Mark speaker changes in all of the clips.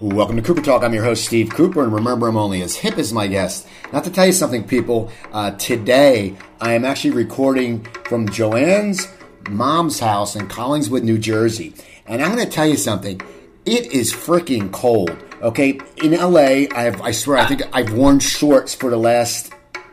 Speaker 1: Welcome to Cooper Talk. I'm your host, Steve Cooper, and remember, I'm only as hip as my guest. Not to tell you something, people, uh, today I am actually recording from Joanne's mom's house in Collingswood, New Jersey. And I'm going to tell you something. It is freaking cold. Okay, in LA, I've, I swear, I think I've worn shorts for the last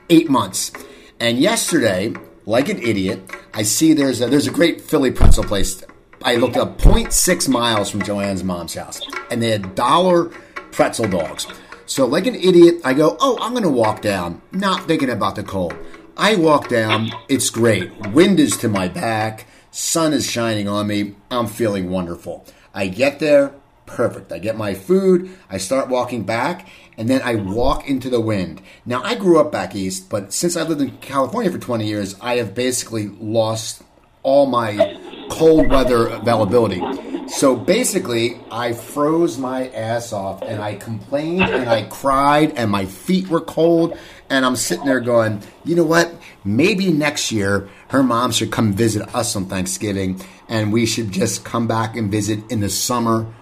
Speaker 1: eight months. And yesterday, like an idiot, I see there's a, there's a great Philly pretzel place I looked up 0.6 miles from Joanne's mom's house, and they had dollar pretzel dogs. So, like an idiot, I go, Oh, I'm going to walk down, not thinking about the cold. I walk down, it's great. Wind is to my back, sun is shining on me. I'm feeling wonderful. I get there, perfect. I get my food, I start walking back, and then I walk into the wind. Now, I grew up back east, but since I lived in California for 20 years, I have basically lost all my cold weather availability. So basically, I froze my ass off and I complained and I cried and my feet were cold. And I'm sitting there going, you know what? Maybe next year her mom should come visit us on Thanksgiving and we should just come back and visit in the summer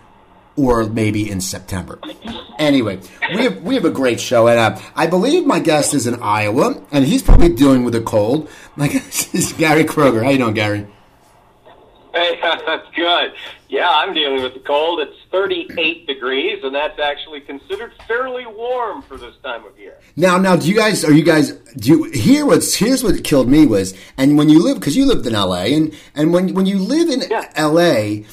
Speaker 1: or maybe in September. Anyway, we have we have a great show, and uh, I believe my guest is in Iowa, and he's probably dealing with a cold. My guest is Gary Kroeger. How you doing, Gary?
Speaker 2: Hey, that's good. Yeah, I'm dealing with the cold. It's 38 degrees, and that's actually considered fairly warm for this time of year.
Speaker 1: Now, now, do you guys are you guys do you hear what's here's what killed me was, and when you live because you lived in L.A. and and when when you live in
Speaker 2: Yeah.
Speaker 1: L.A.,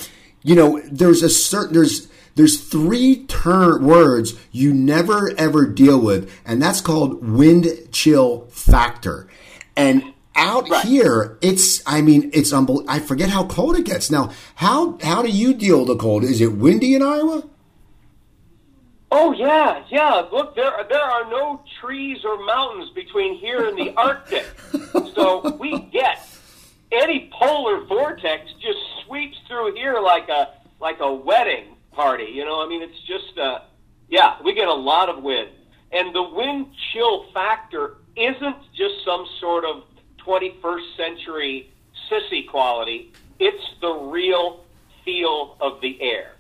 Speaker 1: you know there's a certain there's there's three term words you never ever deal with, and that's called wind chill factor. And out here, it's I mean it's unbel- I forget how cold it gets. Now, how how do you deal with the cold? Is it windy in Iowa?
Speaker 2: Oh yeah, yeah. Look, there there are no trees or mountains between here and the Arctic, so we get any polar vortex just sweeps through here like a like a wedding party. You know, I mean, it's just uh, yeah, we get a lot of wind, and the wind chill factor isn't just some sort of 21st century sissy quality. It's the real feel of the air.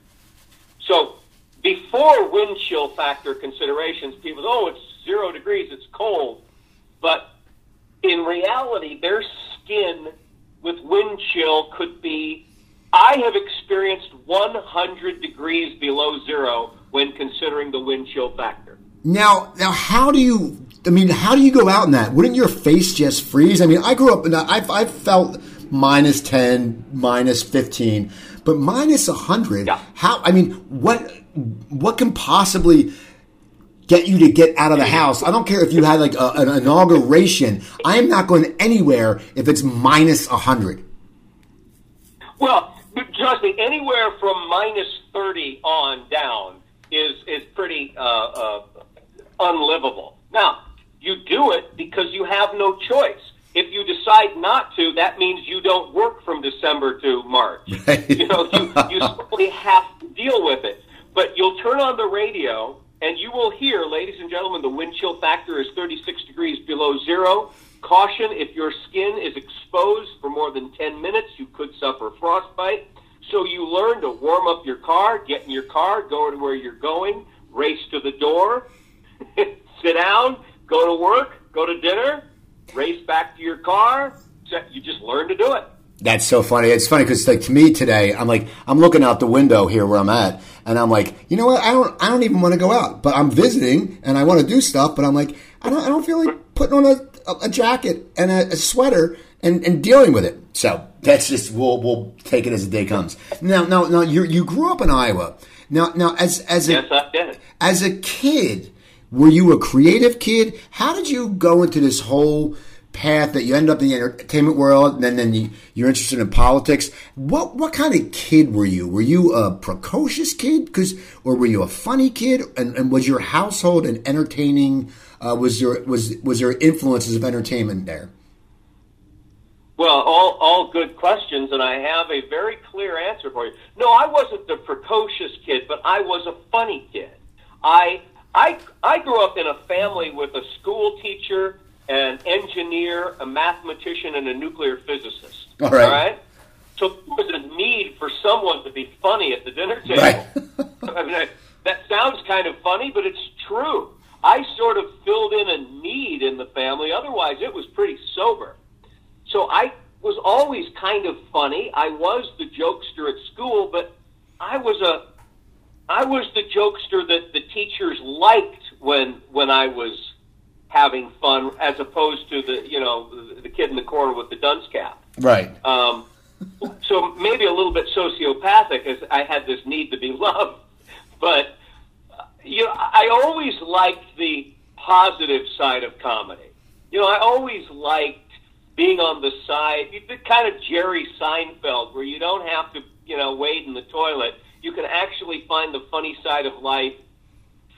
Speaker 2: So before wind chill factor considerations, people, oh, it's zero degrees, it's cold. But in reality, their skin with wind chill could be. I have experienced 100 degrees below zero when considering the wind chill factor.
Speaker 1: Now, now, how do you? I mean, how do you go out in that? Wouldn't your face just freeze? I mean, I grew up in that. I've, I've felt minus ten, minus fifteen, but minus hundred.
Speaker 2: Yeah.
Speaker 1: How? I mean, what? What can possibly get you to get out of the house? I don't care if you had like a, an inauguration. I am not going anywhere if it's minus hundred.
Speaker 2: Well, but trust me, anywhere from minus 30 on down is, is pretty uh, uh, unlivable. Now, you do it because you have no choice. If you decide not to, that means you don't work from December to March.
Speaker 1: Right.
Speaker 2: You know, you, you simply have to deal with it. But you'll turn on the radio and you will hear, ladies and gentlemen, the wind chill factor is 36 degrees below zero. Caution, if your skin is exposed for more than 10 minutes, you could suffer frostbite. So you learn to warm up your car, get in your car, go to where you're going, race to the door, sit down, go to work, go to dinner, race back to your car. You just learn to do it.
Speaker 1: That's so funny. It's funny because like to me today, I'm like I'm looking out the window here where I'm at, and I'm like, you know what? I don't I don't even want to go out, but I'm visiting and I want to do stuff, but I'm like I don't I don't feel like putting on a, a, a jacket and a, a sweater and, and dealing with it. So that's just we'll we'll take it as the day comes. Now now now you you grew up in Iowa. Now now as as a
Speaker 2: Yes,
Speaker 1: as a kid, were you a creative kid? How did you go into this whole path that you end up in the entertainment world, and then, then you, you're interested in politics? What what kind of kid were you? Were you a precocious kid, because or were you a funny kid? And, and was your household an entertaining? Uh, was there was was there influences of entertainment there?
Speaker 2: Well, all, all good questions, and I have a very clear answer for you. No, I wasn't the precocious kid, but I was a funny kid. I, I, I grew up in a family with a school teacher, an engineer, a mathematician, and a nuclear physicist.
Speaker 1: All right.
Speaker 2: All right? So there was a need for someone to be funny at the dinner table.
Speaker 1: Right.
Speaker 2: I mean, I, that sounds kind of funny, but it's true. I sort of filled in a need in the family. Otherwise, it was pretty sober. So I was always kind of funny. I was the jokester at school, but I was a I was the jokester that the teachers liked when when I was having fun, as opposed to the you know the, kid in the corner with the dunce cap.
Speaker 1: Right.
Speaker 2: Um, so maybe a little bit sociopathic, as I had this need to be loved. But you know, I always liked the positive side of comedy. You know, I always liked being on the side, the kind of Jerry Seinfeld, where you don't have to, you know, wade in the toilet. You can actually find the funny side of life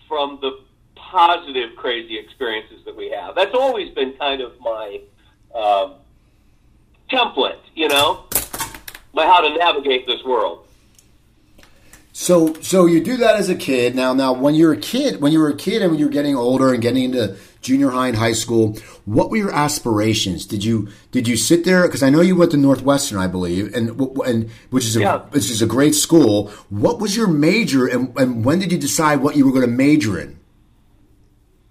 Speaker 2: from the positive, crazy experiences that we have. That's always been kind of my um, template, you know, by how to navigate this world.
Speaker 1: So, so you do that as a kid. Now, now, when you're a kid, when you were a kid, and when you're getting older and getting into junior high and high school, what were your aspirations? Did you did you sit there? Because I know you went to Northwestern, I believe, and and which is a
Speaker 2: Yeah.
Speaker 1: which is a great school. What was your major, and, and when did you decide what you were going to major in?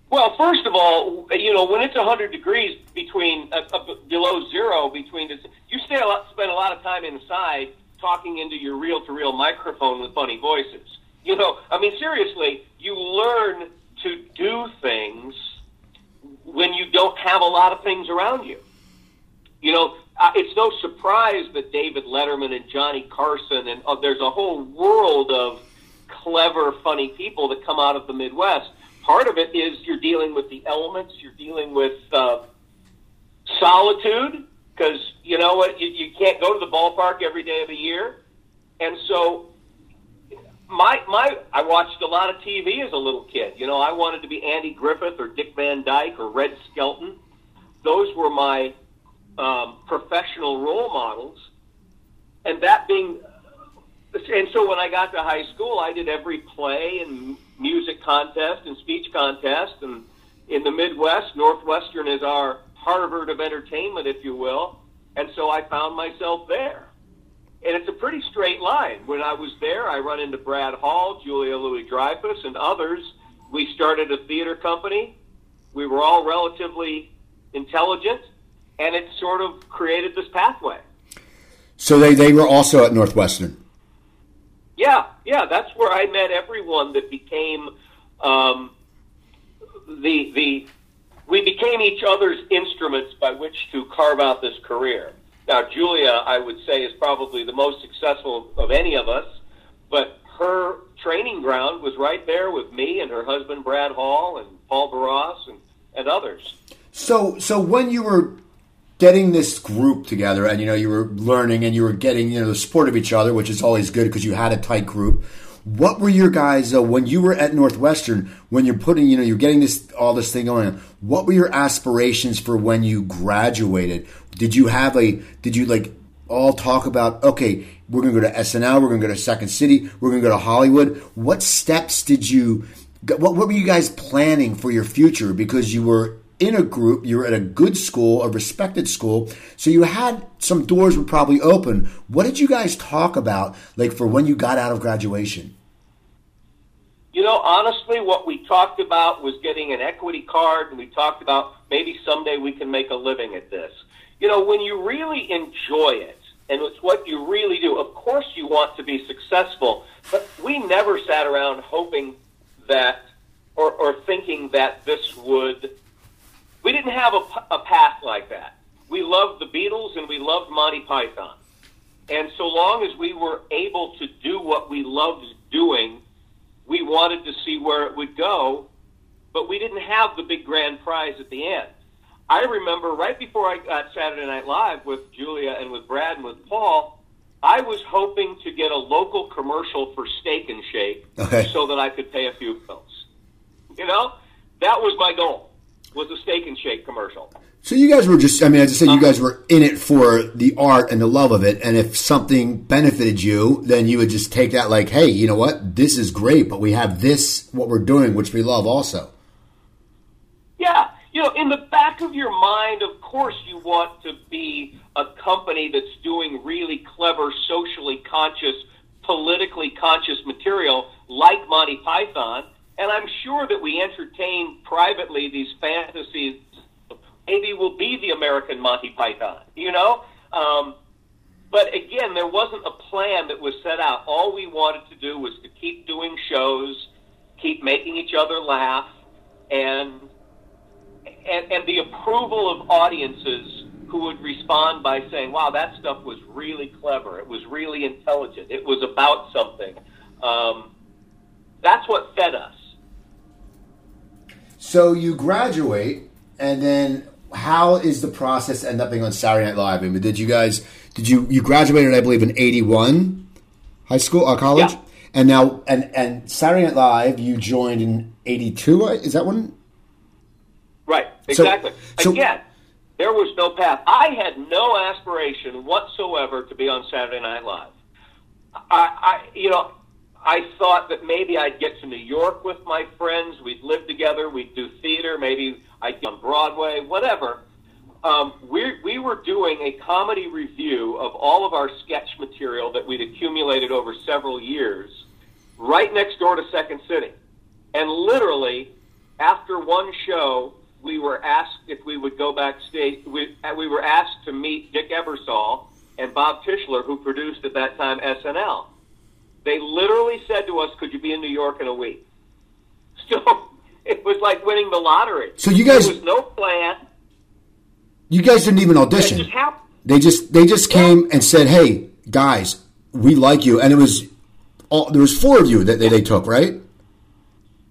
Speaker 2: Well, first of all, you know, when it's 100 degrees between uh, uh, below zero between this, you stay a lot, spend a lot of time inside talking into your reel-to-reel microphone with funny voices. You know, I mean, seriously, you learn to do things when you don't have a lot of things around you. You know, uh, it's no surprise that David Letterman and Johnny Carson and uh, there's a whole world of clever, funny people that come out of the Midwest. Part of it is you're dealing with the elements, you're dealing with uh, solitude because you know what, you, you can't go to the ballpark every day of the year, and so my my I watched a lot of TV as a little kid. You know, I wanted to be Andy Griffith or Dick Van Dyke or Red Skelton. Those were my um, professional role models, and that being, and so when I got to high school, I did every play and music contest and speech contest, and in the Midwest, Northwestern is our Harvard of entertainment, if you will, and so I found myself there. And it's a pretty straight line. When I was there, I run into Brad Hall, Julia Louis Dreyfus, and others. We started a theater company. We were all relatively intelligent, and it sort of created this pathway.
Speaker 1: So they they were also at Northwestern.
Speaker 2: Yeah, yeah, that's where I met everyone that became um, the the we became each other's instruments by which to carve out this career. Now, Julia, I would say, is probably the most successful of any of us, but her training ground was right there with me and her husband Brad Hall and Paul Barrosse and, and others.
Speaker 1: So so when you were getting this group together, and you know you were learning, and you were getting you know the support of each other, which is always good because you had a tight group. What were your guys uh, when you were at Northwestern? When you're putting, you know, you're getting this all this thing going. on, What were your aspirations for when you graduated? Did you have a? Did you like all talk about? Okay, we're to go to SNL. We're to go to Second City. We're to go to Hollywood. What steps did you? What, what were you guys planning for your future? Because you were in a group, you were at a good school, a respected school, so you had some doors were probably open. What did you guys talk about, like for when you got out of graduation?
Speaker 2: You know, honestly, what we talked about was getting an equity card, and we talked about maybe someday we can make a living at this. You know, when you really enjoy it, and it's what you really do, of course you want to be successful, but we never sat around hoping that or, or thinking that this would. We didn't have a, a path like that. We loved the Beatles and we loved Monty Python. And so long as we were able to do what we loved doing, we wanted to see where it would go, but we didn't have the big grand prize at the end. I remember right before I got Saturday Night Live with Julia and with Brad and with Paul, I was hoping to get a local commercial for Steak and Shake
Speaker 1: Okay.
Speaker 2: so that I could pay a few bills. You know, that was my goal. Was a Steak and Shake commercial.
Speaker 1: So you guys were just, I mean, as I said you uh-huh. guys were in it for the art and the love of it. And if something benefited you, then you would just take that like, hey, you know what? This is great, but we have this, what we're doing, which we love also.
Speaker 2: Yeah, you know, in the back of your mind, of course, you want to be a company that's doing really clever, socially conscious, politically conscious material like Monty Python, and I'm sure that we entertain privately these fantasies. Maybe we'll be the American Monty Python, you know. Um, but again, there wasn't a plan that was set out. All we wanted to do was to keep doing shows, keep making each other laugh, and and, and the approval of audiences who would respond by saying, "Wow, that stuff was really clever. It was really intelligent. It was about something." Um, that's what fed us.
Speaker 1: So you graduate, and then how is the process end up being on Saturday Night Live? I mean, did you guys did you you graduated? I believe in eighty one, high school or uh, college,
Speaker 2: yeah.
Speaker 1: and now and and Saturday Night Live you joined in eighty two. Is that one?
Speaker 2: Right. Exactly.
Speaker 1: So, so,
Speaker 2: Again, there was no path. I had no aspiration whatsoever to be on Saturday Night Live. I, I you know. I thought that maybe I'd get to New York with my friends. We'd live together. We'd do theater. Maybe I'd be on Broadway, whatever um, we we were doing a comedy review of all of our sketch material that we'd accumulated over several years, right next door to Second City, and literally after one show, we were asked if we would go backstage. We uh, we were asked to meet Dick Ebersol and Bob Tischler, who produced at that time SNL. They literally said to us, "Could you be in New York in a week?" So it was like winning the lottery.
Speaker 1: So you guys,
Speaker 2: there was no plan
Speaker 1: you guys didn't even audition.
Speaker 2: Just
Speaker 1: they just they just came and said, "Hey, guys, we like you," and it was all, there was four of you that, that they took, right?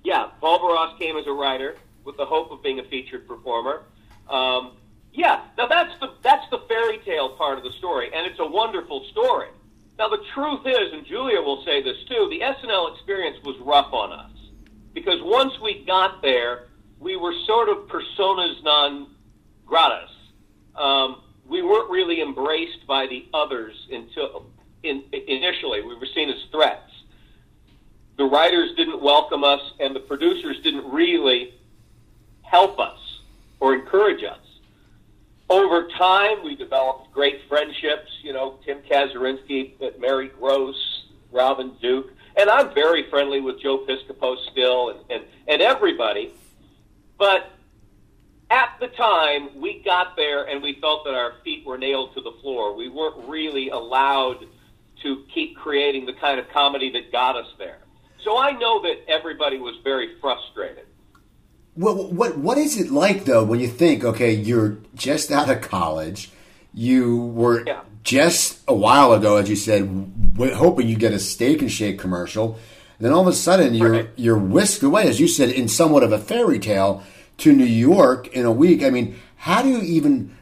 Speaker 2: Yeah, Paul Barrosse came as a writer with the hope of being a featured performer. Um, yeah, now that's the that's the fairy tale part of the story, and it's a wonderful story. Now the truth is, and Julia will say this too, the SNL experience was rough on us because once we got there, we were sort of personas non gratas um, we weren't really embraced by the others until in, initially. We were seen as threats. The writers didn't welcome us, and the producers didn't really help us or encourage us. Over time, we developed great friendships. You know, Tim Kazurinsky, Mary Gross, Robin Duke, and I'm very friendly with Joe Piscopo still, and, and, and everybody. But at the time, we got there and we felt that our feet were nailed to the floor. We weren't really allowed to keep creating the kind of comedy that got us there. So I know that everybody was very frustrated.
Speaker 1: Well, what what is it like though when you think, okay, you're just out of college, you were
Speaker 2: yeah.
Speaker 1: just a while ago, as you said, hoping you get a Steak and Shake commercial, and then all of a sudden you're
Speaker 2: right.
Speaker 1: you're whisked away, as you said, in somewhat of a fairy tale to New York in a week. I mean, how do you even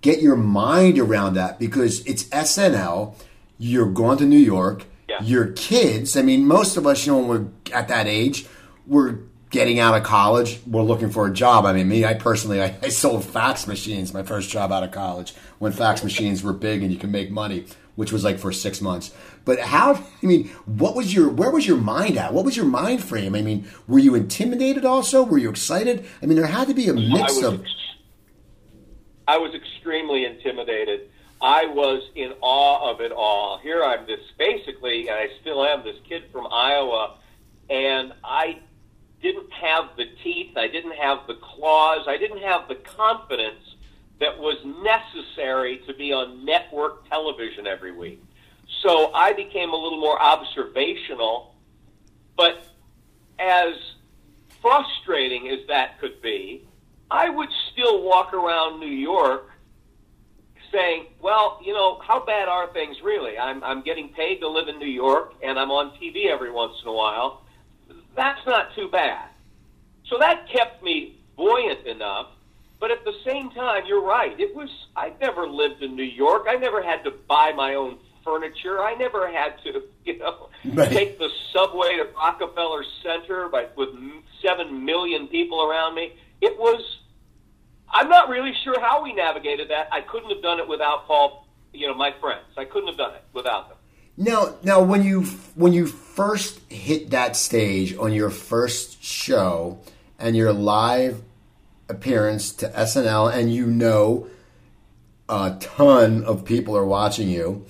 Speaker 1: get your mind around that? Because it's SNL, you're going to New York,
Speaker 2: yeah.
Speaker 1: your kids. I mean, most of us, you know, when we're at that age, we're getting out of college, we're looking for a job. I mean, me, I personally, I, I sold fax machines my first job out of college when fax machines were big and you can make money which was like for six months. But how? I mean, what was your? Where was your mind at? What was your mind frame? I mean, were you intimidated? Also, were you excited? I mean, there had to be a mix
Speaker 2: I
Speaker 1: of.
Speaker 2: I was extremely intimidated. I was in awe of it all. Here I'm this basically, and I still am this kid from Iowa, and I didn't have the teeth, I didn't have the claws, I didn't have the confidence that was necessary to be on network television every week. So I became a little more observational, but as frustrating as that could be, I would still walk around New York saying, well, you know, how bad are things really? I'm, I'm getting paid to live in New York and I'm on TV every once in a while. That's not too bad. So that kept me buoyant enough but at the same time, you're right. It was I never lived in New York. I never had to buy my own furniture. I never had to, you know,
Speaker 1: right.
Speaker 2: take the subway to Rockefeller Center by, with seven million people around me. It was. I'm not really sure how we navigated that. I couldn't have done it without Paul. You know, my friends. I couldn't have done it without them.
Speaker 1: Now, now, when you when you first hit that stage on your first show and you're live appearance to SNL and you know a ton of people are watching you,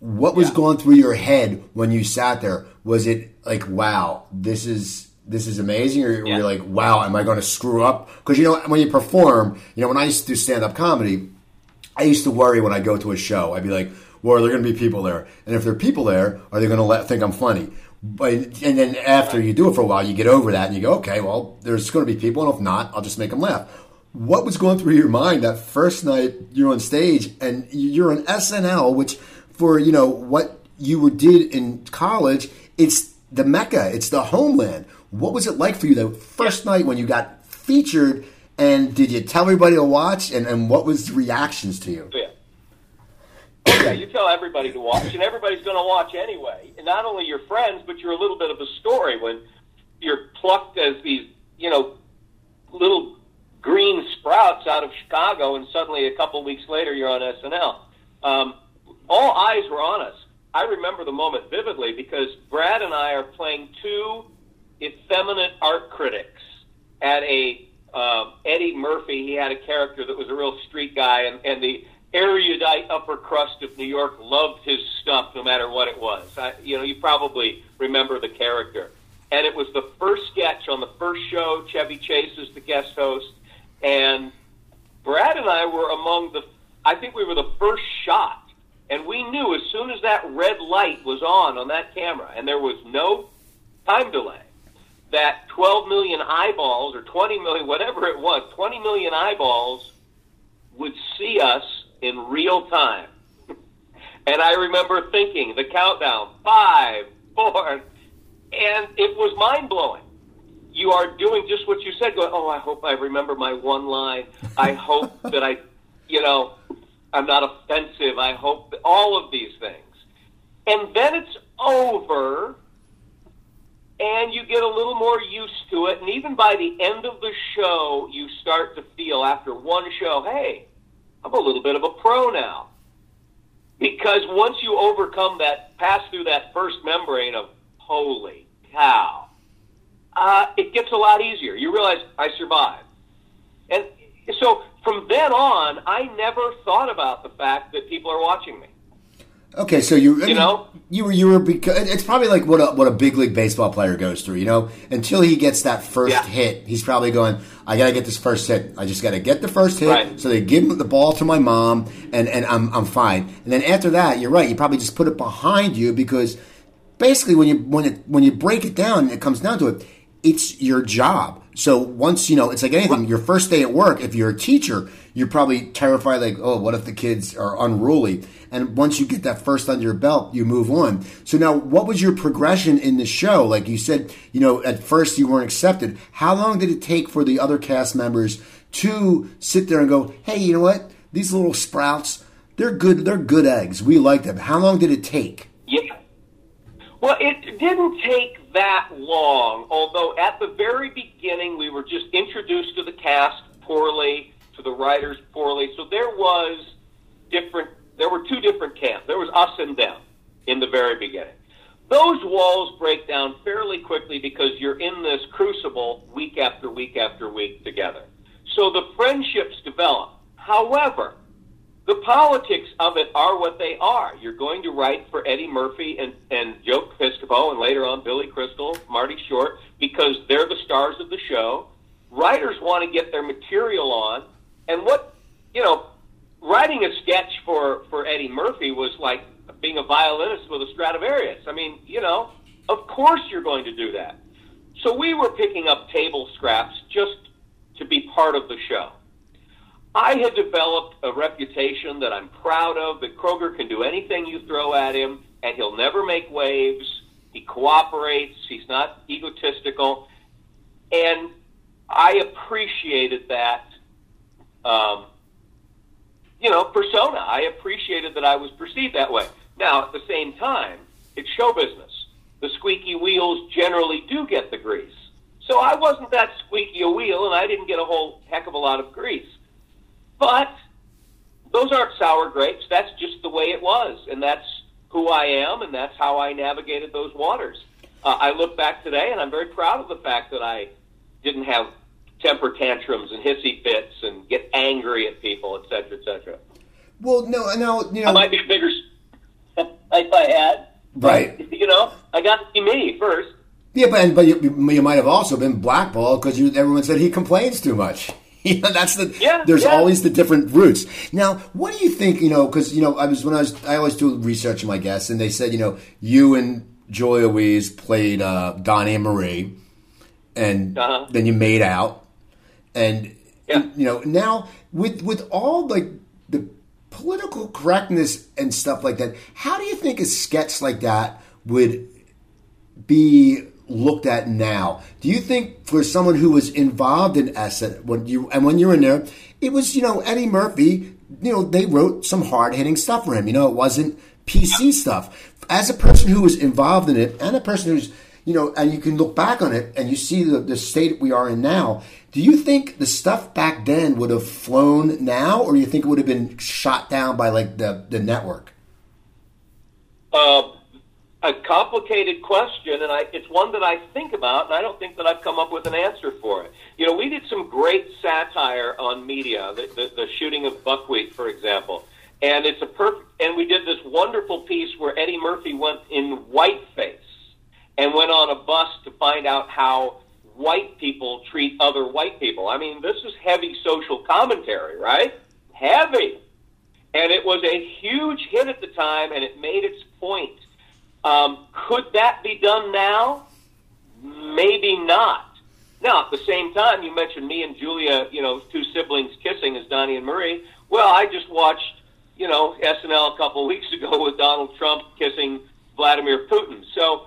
Speaker 1: What was
Speaker 2: Yeah.
Speaker 1: going through your head when you sat there? Was it like, wow, this is this is amazing, or were
Speaker 2: Yeah.
Speaker 1: you like, wow, am I going to screw up? Because you know, when you perform, you know, when I used to do stand up comedy, I used to worry when I go to a show. I'd be like, well, are there going to be people there? And if there are people there, are they going to let, think I'm funny? But and then after you do it for a while, you get over that and you go, okay, well, there's going to be people, and if not, I'll just make them laugh. What was going through your mind that first night you're on stage and you're on SNL, which for you know what you did in college, it's the mecca, it's the homeland. What was it like for you the first night when you got featured? And did you tell everybody to watch? And, and what was the reactions to you?
Speaker 2: Oh, yeah. Yeah, you tell everybody to watch, and everybody's going to watch anyway. And not only your friends, but you're a little bit of a story when you're plucked as these, you know, little green sprouts out of Chicago, and suddenly a couple weeks later you're on SNL. Um, all eyes were on us. I remember the moment vividly because Brad and I are playing two effeminate art critics at a um, Eddie Murphy. He had a character that was a real street guy, and, and the erudite upper crust of New York loved his stuff no matter what it was. I, you know, you probably remember the character. And it was the first sketch on the first show. Chevy Chase is the guest host, and Brad and I were among the. I think we were the first shot, and we knew as soon as that red light was on on that camera, and there was no time delay that 12 million eyeballs or 20 million, whatever it was, 20 million eyeballs would see us in real time. and I remember thinking the countdown five, four, and it was mind blowing. You are doing just what you said, going, oh, I hope I remember my one line. I hope that I, you know, I'm not offensive. I hope all of these things. And then it's over and you get a little more used to it. And even by the end of the show, you start to feel after one show, hey, I'm a little bit of a pro now. Because once you overcome that, pass through that first membrane of, holy cow, uh, it gets a lot easier. You realize I survived. And so from then on, I never thought about the fact that people are watching me.
Speaker 1: Okay, so you
Speaker 2: You know?
Speaker 1: you were you were because it's probably like what a what a big league baseball player goes through. You know, until he gets that first
Speaker 2: Yeah.
Speaker 1: hit, he's probably going. I got to get this first hit. I just got to get the first hit.
Speaker 2: Right.
Speaker 1: So they give the ball to my mom, and and I'm I'm fine. And then after that, you're right. You probably just put it behind you because basically when you when it when you break it down, it comes down to it. It's your job. So once you know, it's like anything. Your first day at work, if you're a teacher, you're probably terrified. Like, oh, what if the kids are unruly? And once you get that first under your belt, you move on. So now, what was your progression in the show? Like you said, you know, at first you weren't accepted. How long did it take for the other cast members to sit there and go, hey, you know what? These little sprouts, they're good. They're good eggs. We like them. How long did it take?
Speaker 2: Yeah. Well, it didn't take that long, although at the very beginning we were just introduced to the cast poorly, to the writers poorly. So there was different there were two different camps. There was us and them in the very beginning. Those walls break down fairly quickly because you're in this crucible week after week after week together. So the friendships develop. However, the politics of it are what they are. You're going to write for Eddie Murphy and, and Joe Piscopo and later on Billy Crystal, Marty Short, because they're the stars of the show. Writers want to get their material on. And what, you know, writing a sketch for, for Eddie Murphy was like being a violinist with a Stradivarius. I mean, you know, of course you're going to do that. So we were picking up table scraps just to be part of the show. I had developed a reputation that I'm proud of that Kroeger can do anything you throw at him and he'll never make waves. He cooperates, he's not egotistical. And I appreciated that, um, you know, persona. I appreciated that I was perceived that way. Now, at the same time, it's show business. The squeaky wheels generally do get the grease. So I wasn't that squeaky a wheel, and I didn't get a whole heck of a lot of grease. But those aren't sour grapes. That's just the way it was, and that's who I am, and that's how I navigated those waters. Uh, I look back today, and I'm very proud of the fact that I didn't have temper tantrums and hissy fits and get angry at people, et cetera, et cetera.
Speaker 1: Well, no, no, you know.
Speaker 2: I might be a bigger, if I had.
Speaker 1: Right.
Speaker 2: You know, I got to see me first.
Speaker 1: Yeah, but but you, you might have also been blackballed because everyone said he complains too much. You know, that's the
Speaker 2: Yeah,
Speaker 1: there's
Speaker 2: yeah.
Speaker 1: always the different routes. Now, what do you think? You know, because you know, I was when I was I always do research on my guests, and they said you know you and Julia Louis played uh, Donnie and Marie, and
Speaker 2: Uh-huh.
Speaker 1: then you made out, and
Speaker 2: Yeah.
Speaker 1: you know now with with all like the political correctness and stuff like that, how do you think a sketch like that would be looked at now? Do you think for someone who was involved in Esset when you and when you were in there, it was you know Eddie Murphy. You know they wrote some hard hitting stuff for him. You know it wasn't PC stuff. As a person who was involved in it, and a person who's you know, and you can look back on it and you see the, the state we are in now. Do you think the stuff back then would have flown now, or do you think it would have been shot down by like the the network?
Speaker 2: Uh, a complicated question, and I, it's one that I think about, and I don't think that I've come up with an answer for it. You know, we did some great satire on media, the, the, the shooting of Buckwheat, for example, and it's a perfect. And we did this wonderful piece where Eddie Murphy went in whiteface and went on a bus to find out how white people treat other white people. I mean, this is heavy social commentary, right? Heavy and it was a huge hit at the time, and it made its point. Um, could that be done now? Maybe not. Now, at the same time, you mentioned me and Julia, you know, two siblings kissing as Donnie and Marie. Well, I just watched, you know, SNL a couple of weeks ago with Donald Trump kissing Vladimir Putin. So,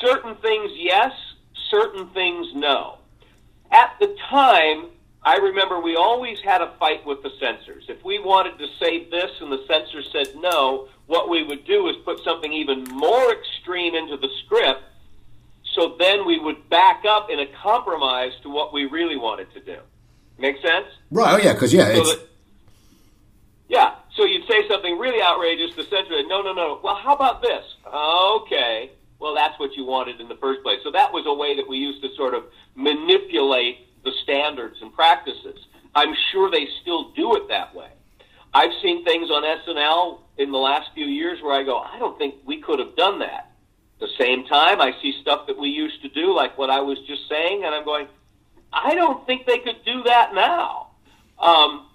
Speaker 2: certain things, yes, certain things, no. At the time, I remember we always had a fight with the censors. If we wanted to say this and the censor said no, what we would do is put something even more extreme into the script. So then we would back up in a compromise to what we really wanted to do. Make sense?
Speaker 1: Right. Oh yeah, because yeah,
Speaker 2: So that, yeah. So you'd say something really outrageous. The censor said, no, no, no. Well, how about this? Okay. Well, that's what you wanted in the first place. So that was a way that we used to sort of manipulate the standards and practices. I'm sure they still do it that way. I've seen things on SNL in the last few years where I go, I don't think we could have done that. At the same time, I see stuff that we used to do, like what I was just saying, and I'm going, I don't think they could do that now. Um,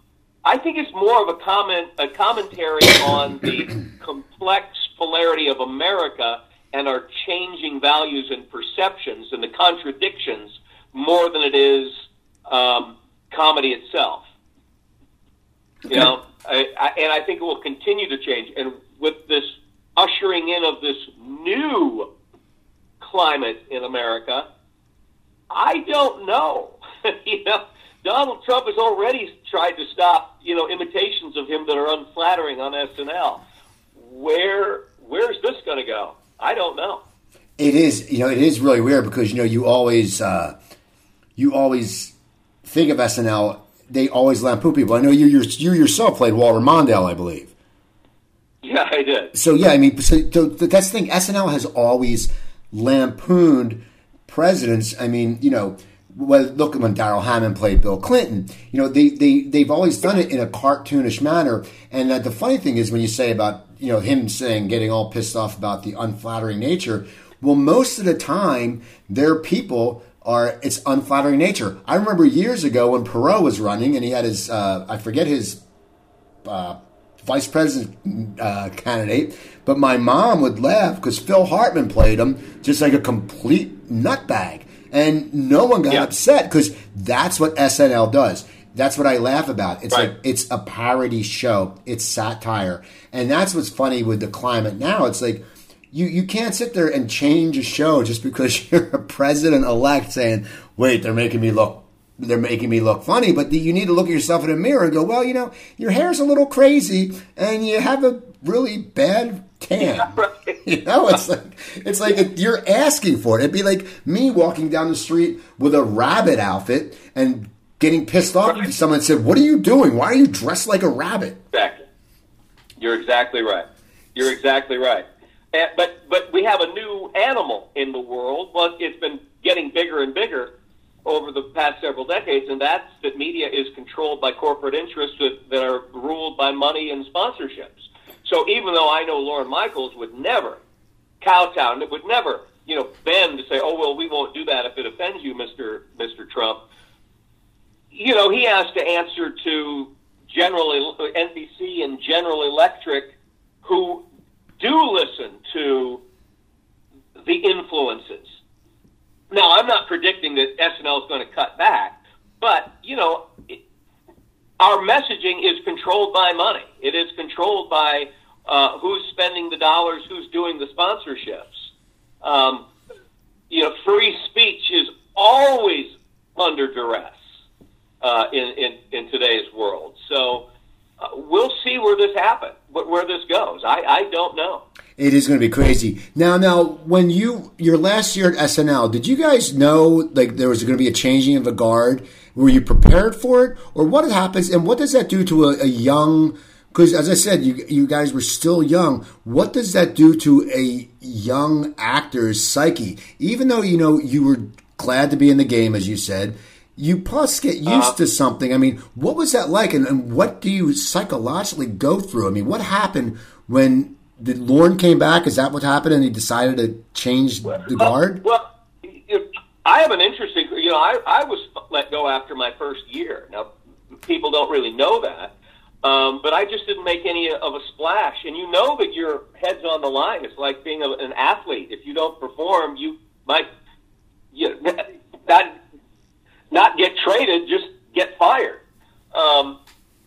Speaker 2: I think it's more of a comment, a commentary on the complex polarity of America and our changing values and perceptions and the contradictions more than it is um, comedy itself. You know, I, I, and I think it will continue to change. And with this ushering in of this new climate in America, I don't know. you know, Donald Trump has already tried to stop, you know, imitations of him that are unflattering on SNL. Where where's this going to go? I don't know.
Speaker 1: it is you know it is really weird because you know you always uh, you always think of SNL. They always lampoon people. I know you you you yourself played Walter Mondale, I believe.
Speaker 2: Yeah, I did.
Speaker 1: So yeah, I mean, so, so that's the thing. SNL has always lampooned presidents. I mean, you know, well, look at when Darrell Hammond played Bill Clinton. You know, they they they've always done it in a cartoonish manner. And uh, the funny thing is, when you say about you know him saying getting all pissed off about the unflattering nature, well, most of the time their people are it's unflattering nature. I remember years ago when Perot was running and he had his uh, I forget his uh, vice president uh, candidate, but my mom would laugh because Phil Hartman played him just like a complete nutbag, and no one got
Speaker 2: Yeah.
Speaker 1: upset because that's what SNL does. That's what I laugh about. It's
Speaker 2: Right.
Speaker 1: like it's a parody show. It's satire, and that's what's funny with the climate now. It's like you you can't sit there and change a show just because you're a president elect saying, "Wait, they're making me look." They're making me look funny, but you need to look at yourself in a mirror and go, "Well, you know, your hair's a little crazy, and you have a really bad tan."
Speaker 2: Right.
Speaker 1: You know, it's like it's like you're asking for it. It'd be like me walking down the street with a rabbit outfit and getting pissed off
Speaker 2: Right.
Speaker 1: someone said, "What are you doing? Why are you dressed like a rabbit?"
Speaker 2: Exactly. You're exactly right. You're exactly right. And, but but we have a new animal in the world. Well, it's been getting bigger and bigger over the past several decades, and that's that media is controlled by corporate interests that, that are ruled by money and sponsorships. So even though I know Lorne Michaels would never kowtow, would never, you know, bend to say, "Oh well, we won't do that if it offends you, Mister Mister Trump." You know, he has to answer to General NBC and General Electric, who do listen to the influences. Now, I'm not predicting that SNL is going to cut back, but you know, it, our messaging is controlled by money. It is controlled by uh, who's spending the dollars, who's doing the sponsorships. Um, you know, free speech is always under duress uh, in, in in today's world. So uh, we'll see where this happens, but where this goes. I, I don't know.
Speaker 1: It is going to be crazy. Now, now, when you your last year at SNL, did you guys know like there was going to be a changing of the guard? Were you prepared for it, or what happens, and what does that do to a, a young? Because as I said, you you guys were still young. What does that do to a young actor's psyche? Even though you know you were glad to be in the game, as you said, you plus get used uh, to something. I mean, what was that like, and, and what do you psychologically go through? I mean, what happened when did Lorne came back? Is that what happened, and he decided to change the guard?
Speaker 2: Well, I have an interesting. You know, I I was let go after my first year. Now, people don't really know that. Um, but I just didn't make any of a splash, and you know that your head's on the line. It's like being a, an athlete. If you don't perform, you might you, that not get traded, just get fired. Um,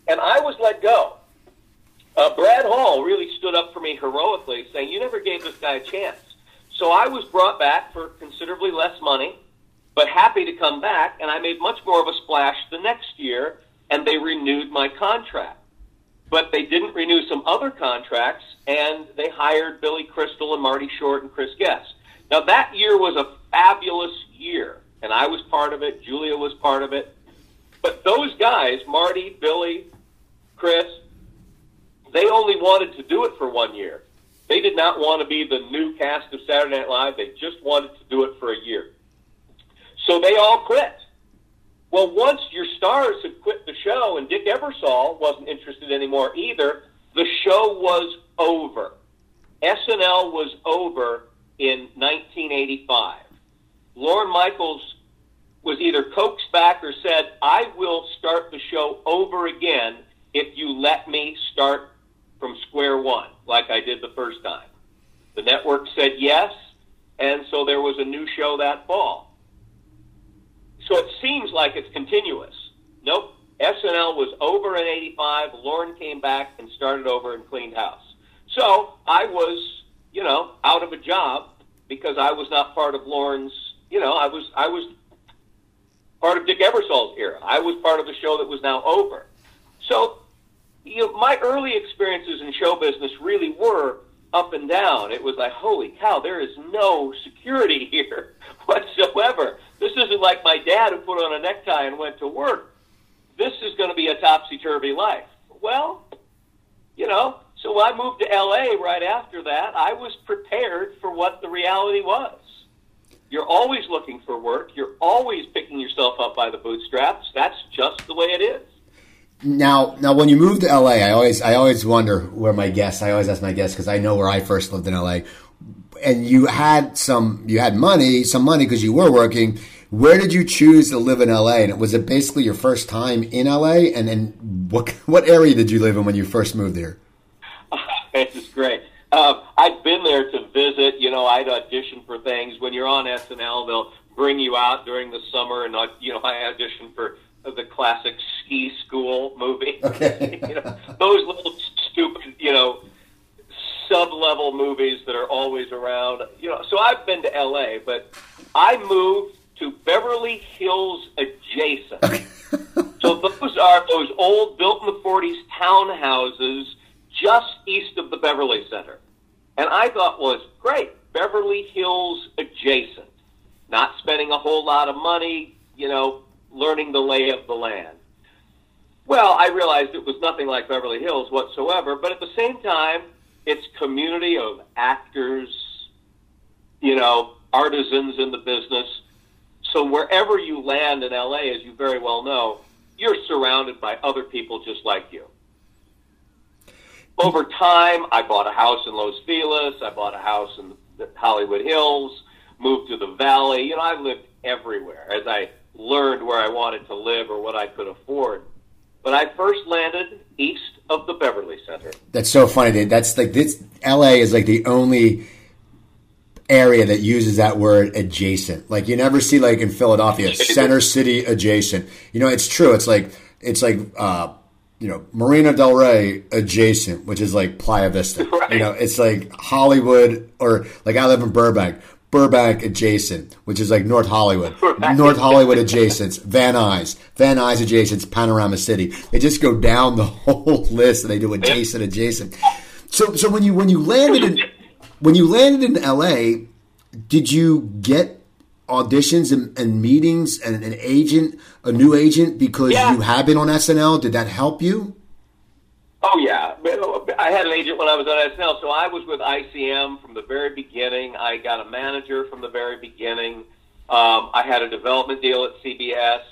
Speaker 2: and I was let go. Uh, Brad Hall really stood up for me heroically, saying, You never gave this guy a chance. So I was brought back for considerably less money, but happy to come back, and I made much more of a splash the next year, and they renewed my contract. But they didn't renew some other contracts, and they hired Billy Crystal and Marty Short and Chris Guest. Now, that year was a fabulous year and I was part of it. Julia was part of it. But those guys, Marty, Billy, Chris, they only wanted to do it for one year. They did not want to be the new cast of Saturday Night Live. They just wanted to do it for a year. So they all quit. Well, once your stars had quit the show and Dick Ebersol wasn't interested anymore either, the show was over. SNL was over in 1985. Lorne Michaels was either coaxed back or said, I will start the show over again if you let me start from square one, like I did the first time. The network said yes, and so there was a new show that fall. So it seems like it's continuous. Nope. SNL was over in 85. Lorne came back and started over and cleaned house. So I was, you know, out of a job because I was not part of Lorne's you know, I was I was part of Dick Ebersol's era. I was part of the show that was now over. So, you know, my early experiences in show business really were up and down. It was like, holy cow, there is no security here whatsoever. This isn't like my dad who put on a necktie and went to work. This is going to be a topsy turvy life. Well, you know, so I moved to LA right after that, I was prepared for what the reality was. You're always looking for work. You're always picking yourself up by the bootstraps. That's just the way it is.
Speaker 1: Now, now, when you moved to LA, I always, I always wonder where my guests. I always ask my guests because I know where I first lived in LA. And you had some, you had money, some money because you were working. Where did you choose to live in LA? And was it basically your first time in LA? And then what, what area did you live in when you first moved there?
Speaker 2: It's great. Uh, I'd been there to visit. You know, I'd audition for things. When you're on SNL, they'll bring you out during the summer, and you know, I auditioned for the classic ski school movie.
Speaker 1: Okay.
Speaker 2: you know, those little stupid, you know, sub-level movies that are always around. You know, so I've been to LA, but I moved to Beverly Hills adjacent. So those are those old, built in the '40s townhouses just east of the Beverly Center. And I thought was great, Beverly Hills adjacent, not spending a whole lot of money, you know, learning the lay of the land. Well, I realized it was nothing like Beverly Hills whatsoever, but at the same time, it's community of actors, you know, artisans in the business. So wherever you land in LA, as you very well know, you're surrounded by other people just like you. Over time, I bought a house in Los Feliz. I bought a house in the Hollywood Hills. Moved to the Valley. You know, I've lived everywhere as I learned where I wanted to live or what I could afford. But I first landed east of the Beverly Center.
Speaker 1: That's so funny. That's like this. L.A. is like the only area that uses that word adjacent. Like you never see like in Philadelphia, Center City adjacent. You know, it's true. It's like it's like uh, you know Marina Del Rey adjacent, which is like Playa Vista.
Speaker 2: Right.
Speaker 1: You know, it's like Hollywood or like I live in Burbank. Burbank adjacent, which is like North Hollywood.
Speaker 2: Right.
Speaker 1: North Hollywood adjacent, Van Nuys. Van Nuys adjacent, Panorama City. They just go down the whole list and they do adjacent, adjacent. So, so when you when you landed in when you landed in LA, did you get auditions and, and meetings and an agent, a new agent, because
Speaker 2: Yeah.
Speaker 1: you have been on SNL? Did that help you?
Speaker 2: Oh yeah, I had an agent when I was on SNL, so I was with ICM from the very beginning. I got a manager from the very beginning. Um, I had a development deal at CBS.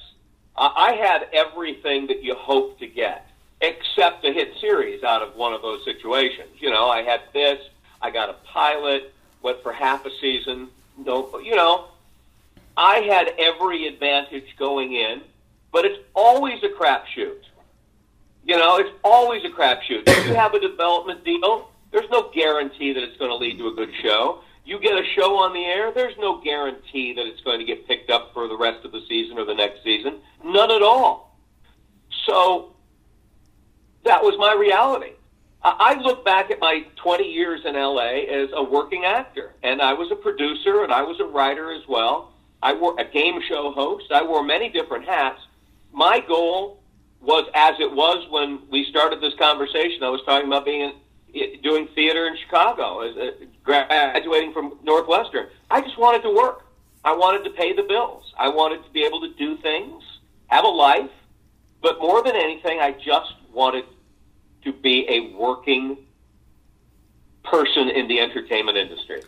Speaker 2: I, I had everything that you hope to get, except a hit series out of one of those situations. You know, I had this. I got a pilot. Went for half a season. No, you know, I had every advantage going in, but it's always a crapshoot. You know, it's always a crapshoot. If you have a development deal, there's no guarantee that it's going to lead to a good show. You get a show on the air, there's no guarantee that it's going to get picked up for the rest of the season or the next season. None at all. So that was my reality. I I look back at my 20 years in LA as a working actor, and I was a producer and I was a writer as well. I wore a game show host. I wore many different hats. My goal was as it was when we started this conversation. I was talking about being in, doing theater in Chicago, as a, graduating from Northwestern. I just wanted to work. I wanted to pay the bills. I wanted to be able to do things, have a life, but more than anything, I just wanted to be a working person in the entertainment industry.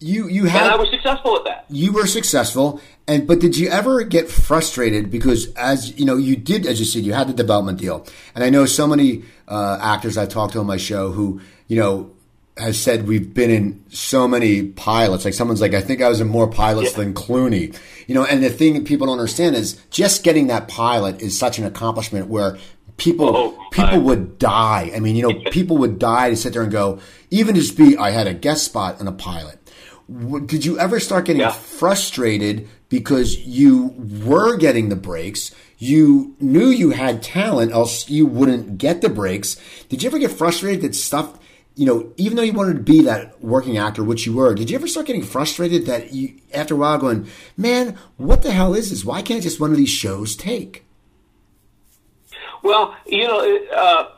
Speaker 1: You you
Speaker 2: And I was successful at that.
Speaker 1: you were successful, and but did you ever get frustrated because as you know you did as you said you had the development deal, and I know so many uh, actors I've talked to on my show who you know has said we've been in so many pilots. Like someone's like, I think I was in more pilots
Speaker 2: Yeah.
Speaker 1: than Clooney. You know, and the thing that people don't understand is just getting that pilot is such an accomplishment where people
Speaker 2: Oh,
Speaker 1: people would die. I mean, you know, people would die to sit there and go, even just be. I had a guest spot in a pilot. Did you ever start getting
Speaker 2: Yeah.
Speaker 1: frustrated because you were getting the breaks? You knew you had talent, else you wouldn't get the breaks. Did you ever get frustrated that stuff, you know, even though you wanted to be that working actor, which you were, did you ever start getting frustrated that you, after a while, going, man, what the hell is this? Why can't just one of these shows take?
Speaker 2: Well, you know, uh,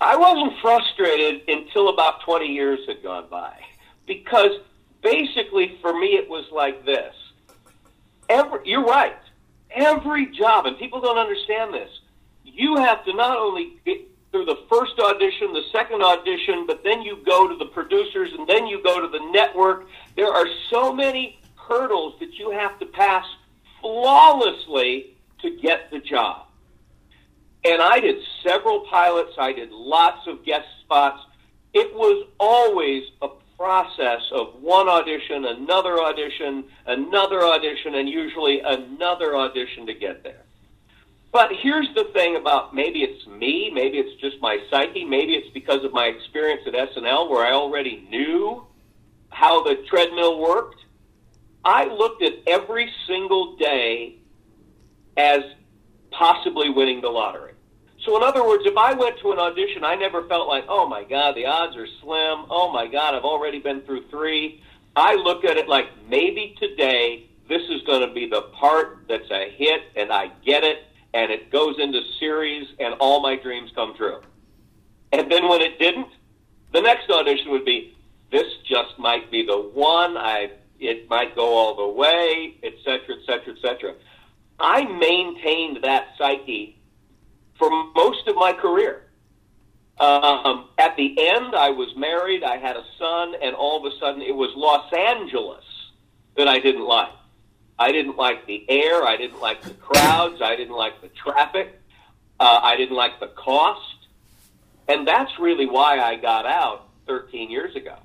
Speaker 2: I wasn't frustrated until about 20 years had gone by. Because basically, for me, it was like this. Every, you're right. Every job, and people don't understand this, you have to not only get through the first audition, the second audition, but then you go to the producers and then you go to the network. There are so many hurdles that you have to pass flawlessly to get the job. And I did several pilots. I did lots of guest spots. It was always a process of one audition, another audition, another audition, and usually another audition to get there. But here's the thing about maybe it's me, maybe it's just my psyche, maybe it's because of my experience at SNL where I already knew how the treadmill worked. I looked at every single day as possibly winning the lottery. So, in other words, if I went to an audition, I never felt like, oh my God, the odds are slim. Oh my God, I've already been through three. I look at it like maybe today this is going to be the part that's a hit and I get it and it goes into series and all my dreams come true. And then when it didn't, the next audition would be this just might be the one. I it might go all the way, et cetera, et cetera, et cetera. I maintained that psyche for most of my career. Um, at the end, I was married, I had a son, and all of a sudden it was Los Angeles that I didn't like. I didn't like the air, I didn't like the crowds, I didn't like the traffic, uh, I didn't like the cost. And that's really why I got out 13 years ago.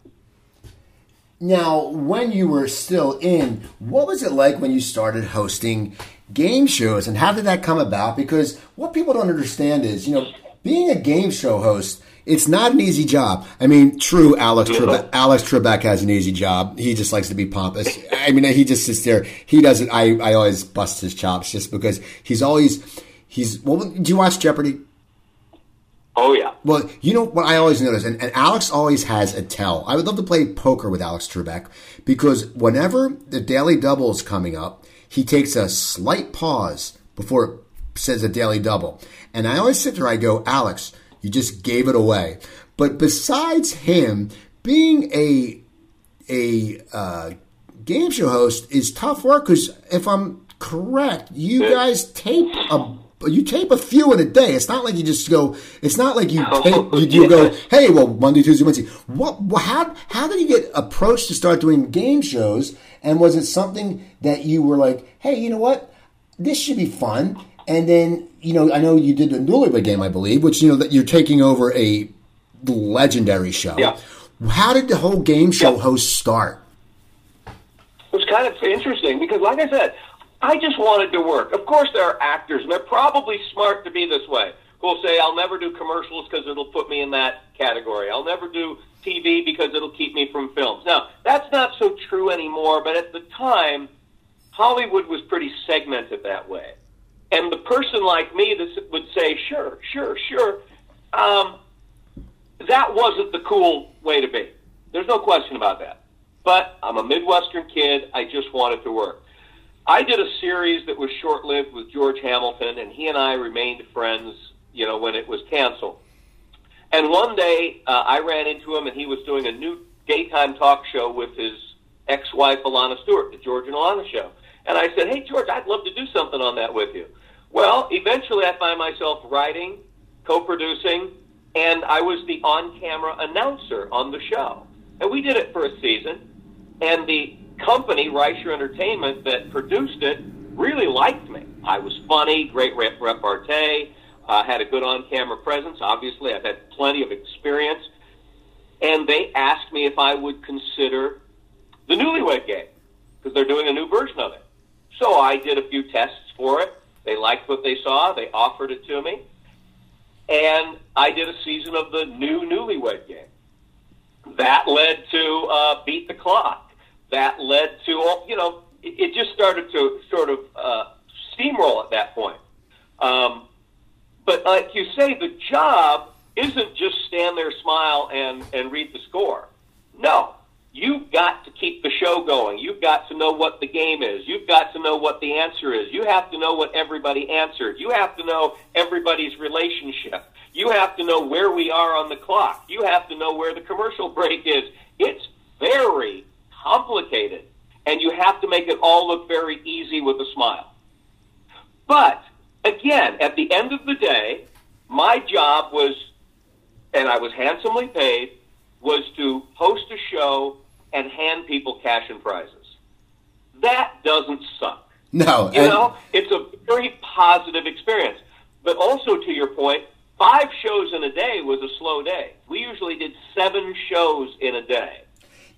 Speaker 1: Now, when you were still in, what was it like when you started hosting game shows and how did that come about? Because what people don't understand is, you know, being a game show host, it's not an easy job. I mean, true, Alex Trebek, Alex Trebek has an easy job. He just likes to be pompous. I mean, he just sits there. He doesn't. I, I always bust his chops just because he's always he's. Well, do you watch Jeopardy?
Speaker 2: Oh yeah.
Speaker 1: Well, you know what I always notice, and, and, Alex always has a tell. I would love to play poker with Alex Trebek because whenever the daily double is coming up, he takes a slight pause before it says a daily double, and I always sit there. I go, Alex, you just gave it away. But besides him being a a uh, game show host is tough work because if I'm correct, you guys tape a you tape a few in a day. It's not like you just go. It's not like you tape. You, you go, hey, well, Monday, Tuesday, Wednesday. What? How? How did you get approached to start doing game shows? And was it something that you were like, hey, you know what? This should be fun. And then, you know, I know you did the Newlywed Game, I believe, which you know that you're taking over a legendary show.
Speaker 2: Yeah.
Speaker 1: How did the whole game show yeah. host start?
Speaker 2: It was kind of interesting because, like I said, I just wanted to work. Of course, there are actors, and they're probably smart to be this way, who will say, I'll never do commercials because it'll put me in that category. I'll never do TV because it'll keep me from films. Now, that's not so true anymore, but at the time, Hollywood was pretty segmented that way. And the person like me that would say, sure, sure, sure, um, that wasn't the cool way to be. There's no question about that. But I'm a Midwestern kid. I just wanted to work. I did a series that was short lived with George Hamilton, and he and I remained friends, you know, when it was canceled. And one day uh, I ran into him, and he was doing a new daytime talk show with his ex wife, Alana Stewart, the George and Alana show. And I said, Hey, George, I'd love to do something on that with you. Well, eventually I find myself writing, co producing, and I was the on camera announcer on the show. And we did it for a season. And the company, Reicher Entertainment, that produced it, really liked me. I was funny, great rep- repartee, uh, had a good on-camera presence. Obviously, I've had plenty of experience, and they asked me if I would consider the Newlywed Game because they're doing a new version of it. So I did a few tests for it. They liked what they saw. They offered it to me, and I did a season of the new Newlywed Game. That led to uh, Beat the Clock that led to, all you know, it, just started to sort of uh, steamroll at that point. Um, but like you say, the job isn't just stand there, smile, and, and read the score. No, you've got to keep the show going. You've got to know what the game is. You've got to know what the answer is. You have to know what everybody answered. You have to know everybody's relationship. You have to know where we are on the clock. You have to know where the commercial break is. It's very complicated, and you have to make it all look very easy with a smile. But again, at the end of the day, my job was, and I was handsomely paid, was to host a show and hand people cash and prizes. That doesn't suck.
Speaker 1: No,
Speaker 2: you know, it's a very positive experience. But also, to your point, five shows in a day was a slow day. We usually did seven shows in a day.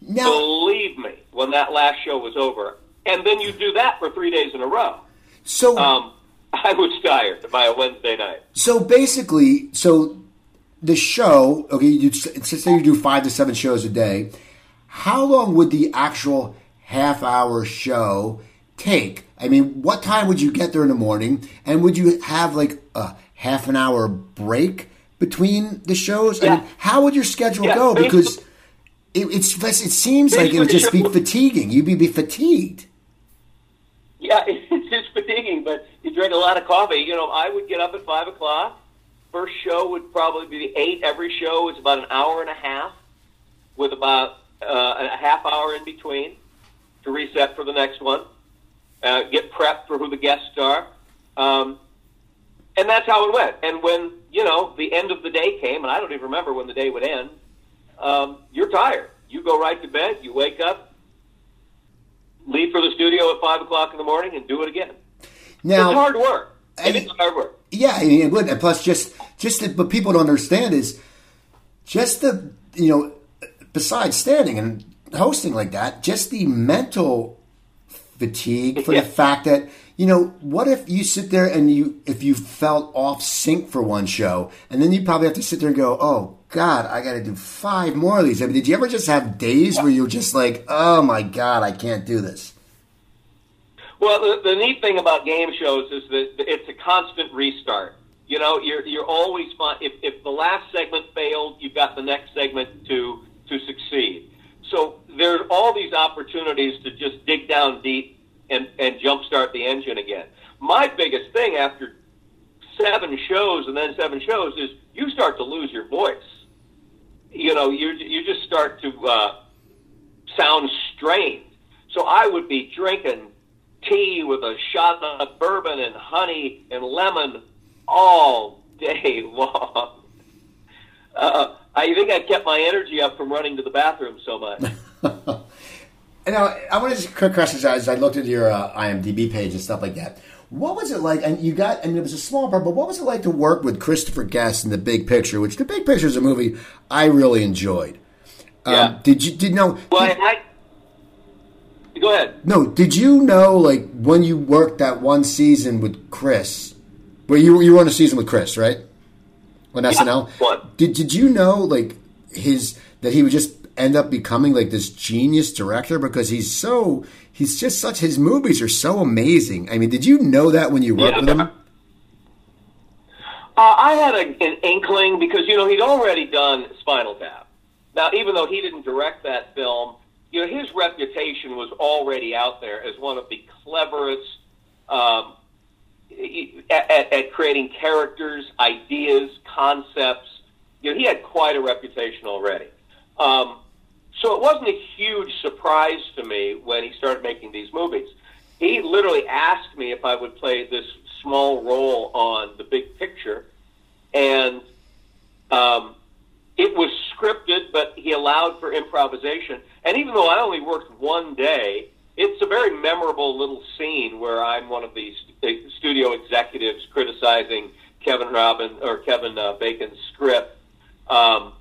Speaker 2: Now, Believe me, when that last show was over, and then you do that for three days in a row.
Speaker 1: So
Speaker 2: um, I was tired by a Wednesday night.
Speaker 1: So basically, so the show, okay, you say you do five to seven shows a day. How long would the actual half hour show take? I mean, what time would you get there in the morning, and would you have like a half an hour break between the shows?
Speaker 2: Yeah.
Speaker 1: I mean, how would your schedule yeah, go? Because it, it's it seems like it would just be fatiguing. You'd be, be fatigued.
Speaker 2: Yeah, it's just fatiguing, but you drink a lot of coffee. You know, I would get up at five o'clock. First show would probably be eight. Every show is about an hour and a half, with about uh, a half hour in between to reset for the next one. Uh, get prepped for who the guests are, um, and that's how it went. And when you know the end of the day came, and I don't even remember when the day would end um, you're tired. You go right to bed. You wake up, leave for the studio at five o'clock in the morning, and do it again. Now, it's hard work. And, it's hard work.
Speaker 1: Yeah, and plus, just just that, what people don't understand is just the you know, besides standing and hosting like that, just the mental fatigue for
Speaker 2: Yeah.
Speaker 1: the fact that you know, what if you sit there and you if you felt off sync for one show, and then you probably have to sit there and go, oh God, I got to do five more of these. I mean, did you ever just have days where you're just like, oh my God, I can't do this?
Speaker 2: Well, the, the neat thing about game shows is that it's a constant restart. You know, you're you're always fine. If if the last segment failed, you've got the next segment to to succeed. So there are all these opportunities to just dig down deep and and jumpstart the engine again. My biggest thing after seven shows and then seven shows is you start to lose your voice. You know, you you just start to uh, sound strained. So I would be drinking tea with a shot of bourbon and honey and lemon all day long. Uh, I think I kept my energy up from running to the bathroom so much.
Speaker 1: And now I want to just quick questions as I looked at your uh, IMDb page and stuff like that. What was it like? And you got, I mean, it was a small part, but what was it like to work with Christopher Guest in The Big Picture? Which The Big Picture is a movie I really enjoyed.
Speaker 2: Yeah.
Speaker 1: Um, did you did know?
Speaker 2: Well, and I, go ahead.
Speaker 1: No, did you know like when you worked that one season with Chris, where you you were on a season with Chris, right? On SNL.
Speaker 2: What?
Speaker 1: Did did you know like his that he would just end up becoming like this genius director because he's so he's just such his movies are so amazing. I mean, did you know that when you worked
Speaker 2: Yeah.
Speaker 1: with him?
Speaker 2: Uh, I had a, an inkling because you know he'd already done Spinal Tap. Now, even though he didn't direct that film, you know his reputation was already out there as one of the cleverest um, at, at, at creating characters, ideas, concepts. You know, he had quite a reputation already. Um, so it wasn't a huge surprise to me when he started making these movies. He literally asked me if I would play this small role on the big picture, and um, it was scripted, but he allowed for improvisation. And even though I only worked one day, it's a very memorable little scene where I'm one of the st- studio executives criticizing Kevin Robin or Kevin uh, Bacon's script. Um,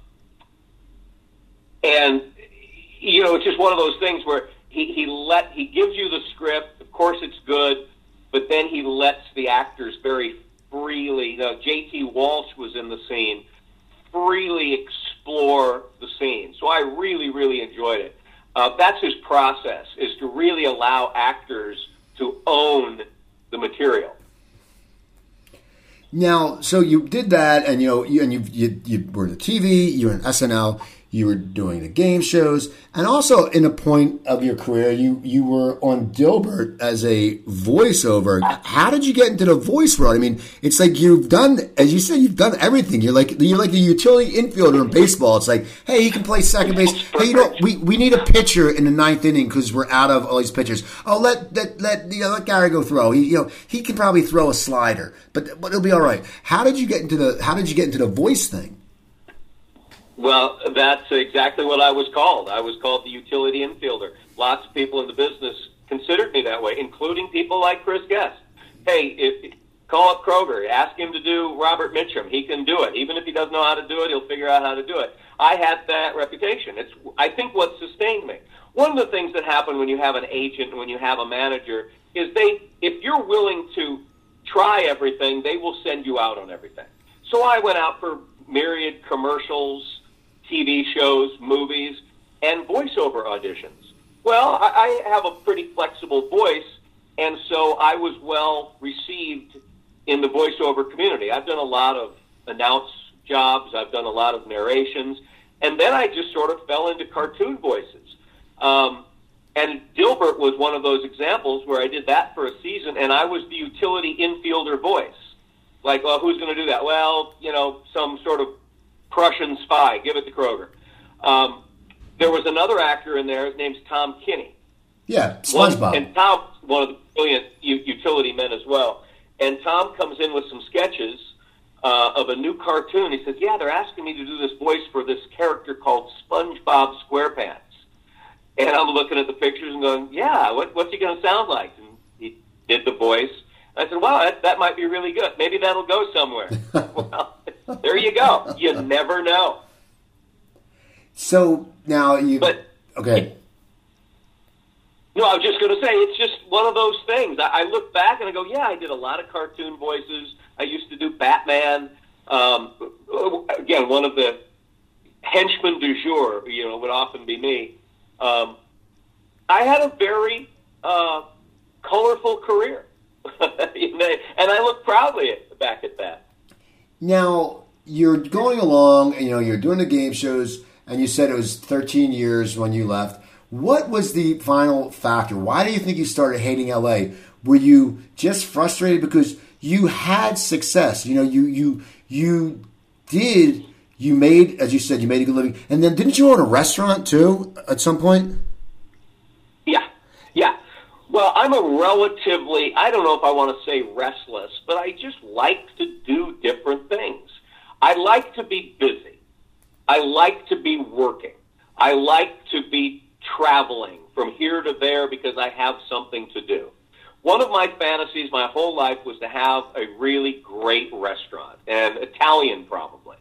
Speaker 2: and you know, it's just one of those things where he, he let he gives you the script. Of course, it's good, but then he lets the actors very freely. You know, J.T. Walsh was in the scene, freely explore the scene. So I really, really enjoyed it. Uh, that's his process: is to really allow actors to own the material.
Speaker 1: Now, so you did that, and you know, you, and you, you you were in the TV, you were in SNL, you were doing the game shows, and also in a point of your career, you you were on Dilbert as a voiceover. How did you get into the voice world? I mean, it's like you've done, as you said, you've done everything. You're like you're like a utility infielder in baseball. It's like, hey, he can play second base. Hey, you know, we, we need a pitcher in the ninth inning because we're out of all these pitchers. Oh, let let let you know, let Gary go throw. He you know he can probably throw a slider, but but it'll be all right. How did you get into the How did you get into the voice thing?
Speaker 2: Well, that's exactly what I was called. I was called the utility infielder. Lots of people in the business considered me that way, including people like Chris Guest. Hey, if, call up Kroeger, ask him to do Robert Mitchum. He can do it. Even if he doesn't know how to do it, he'll figure out how to do it. I had that reputation. It's, I think, what sustained me. One of the things that happen when you have an agent and when you have a manager is they, if you're willing to try everything, they will send you out on everything. So I went out for myriad commercials, TV shows, movies, and voiceover auditions. Well, I, I have a pretty flexible voice, and so I was well received in the voiceover community. I've done a lot of announce jobs, I've done a lot of narrations, and then I just sort of fell into cartoon voices. Um, and Dilbert was one of those examples where I did that for a season, and I was the utility infielder voice. Like, well, who's going to do that? Well, you know, some sort of Prussian spy. Give it to Kroeger. Um, there was another actor in there. His name's Tom Kenny.
Speaker 1: Yeah,
Speaker 2: One-
Speaker 1: SpongeBob.
Speaker 2: And Tom, one of the brilliant u- utility men as well. And Tom comes in with some sketches uh, of a new cartoon. He says, "Yeah, they're asking me to do this voice for this character called SpongeBob SquarePants." And I'm looking at the pictures and going, "Yeah, what, what's he going to sound like?" And he did the voice. I said, "Wow, that, that might be really good. Maybe that'll go somewhere." well, there you go. You never know.
Speaker 1: So now you.
Speaker 2: But
Speaker 1: okay.
Speaker 2: No, I was just going to say it's just one of those things. I, I look back and I go, yeah, I did a lot of cartoon voices. I used to do Batman. Um, again, one of the henchmen du jour, you know, would often be me. Um, I had a very uh, colorful career, and I look proudly back at that.
Speaker 1: Now you're going along, you know, you're doing the game shows, and you said it was 13 years when you left. What was the final factor? Why do you think you started hating LA? Were you just frustrated because you had success? You know, you you you did you made as you said you made a good living, and then didn't you own a restaurant too at some point?
Speaker 2: Yeah, yeah. Well, I'm a relatively I don't know if I want to say restless, but I just like to do different things. I like to be busy. I like to be working. I like to be traveling from here to there because I have something to do. One of my fantasies my whole life was to have a really great restaurant, and Italian probably.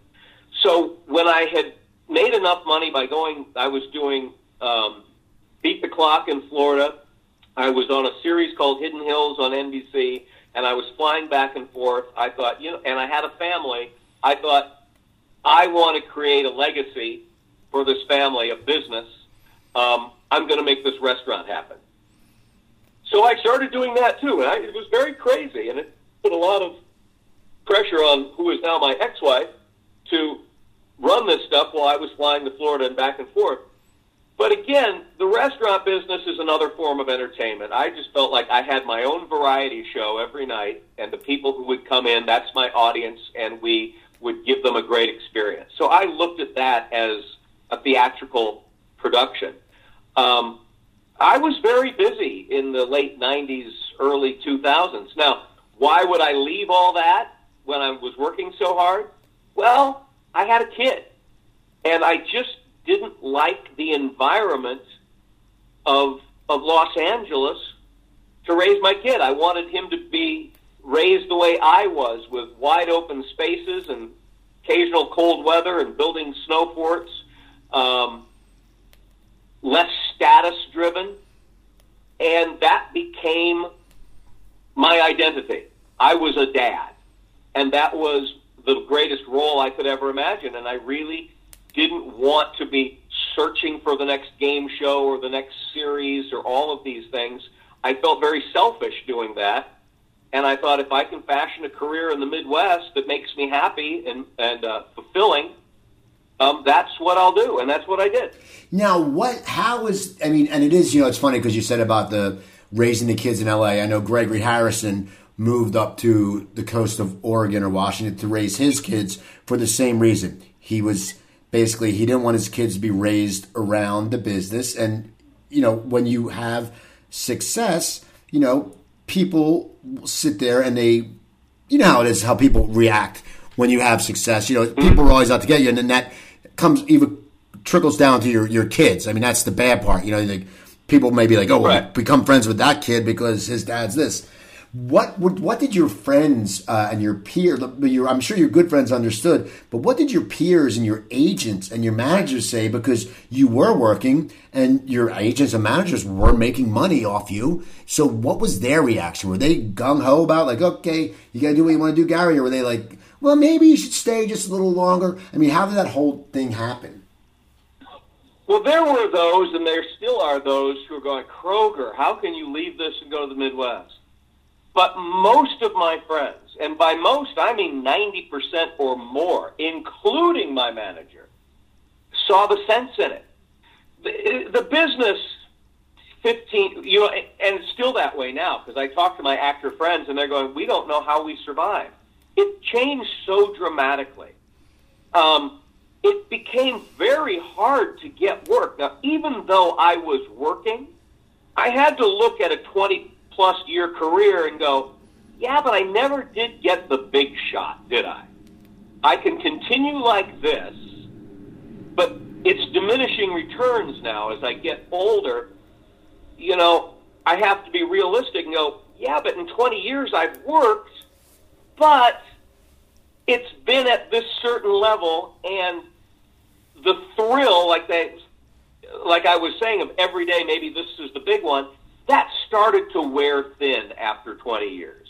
Speaker 2: So when I had made enough money by going, I was doing um, Beat the Clock in Florida. I was on a series called Hidden Hills on NBC, and I was flying back and forth. I thought, you know, and I had a family. I thought, I want to create a legacy for this family, a business um, I'm going to make this restaurant happen. So I started doing that too, and I, it was very crazy, and it put a lot of pressure on who is now my ex-wife to run this stuff while I was flying to Florida and back and forth. But again, the restaurant business is another form of entertainment. I just felt like I had my own variety show every night, and the people who would come in, that's my audience, and we would give them a great experience. So I looked at that as a theatrical production. Um, I was very busy in the late 90s, early 2000s. Now, why would I leave all that when I was working so hard? Well, I had a kid, and I just didn't like the environment of of Los Angeles to raise my kid. I wanted him to be raised the way I was, with wide open spaces and occasional cold weather and building snow forts. Um, less status driven, and that became my identity. I was a dad, and that was the greatest role I could ever imagine, and I really didn't want to be searching for the next game show or the next series or all of these things. I felt very selfish doing that. And I thought if I can fashion a career in the Midwest that makes me happy and, and uh, fulfilling, um, that's what I'll do, and that's what I did.
Speaker 1: Now, what? How is? I mean, and it is. You know, it's funny because you said about the raising the kids in L.A. I know Gregory Harrison moved up to the coast of Oregon or Washington to raise his kids for the same reason. He was basically he didn't want his kids to be raised around the business, and you know, when you have success, you know, people sit there and they, you know how it is, how people react when you have success. You know, mm-hmm. people are always out to get you, and then that comes even trickles down to your, your kids. I mean, that's the bad part. You know, like people may be like, oh, right. well, become friends with that kid because his dad's this. What what did your friends uh, and your peers? I'm sure your good friends understood, but what did your peers and your agents and your managers say? Because you were working and your agents and managers were making money off you. So, what was their reaction? Were they gung ho about like, okay, you got to do what you want to do, Gary, or were they like, well, maybe you should stay just a little longer? I mean, how did that whole thing happen?
Speaker 2: Well, there were those, and there still are those who are going, Kroeger, how can you leave this and go to the Midwest? But most of my friends, and by most I mean 90% or more, including my manager, saw the sense in it. The, the business 15, you know, and it's still that way now because I talk to my actor friends and they're going, we don't know how we survive. It changed so dramatically. Um, it became very hard to get work. Now, even though I was working, I had to look at a 20 plus year career and go, yeah, but I never did get the big shot, did I? I can continue like this, but it's diminishing returns now as I get older. You know, I have to be realistic and go, yeah, but in 20 years I've worked, but it's been at this certain level and the thrill, like they, like I was saying, of every day, maybe this is the big one, that started to wear thin after 20 years.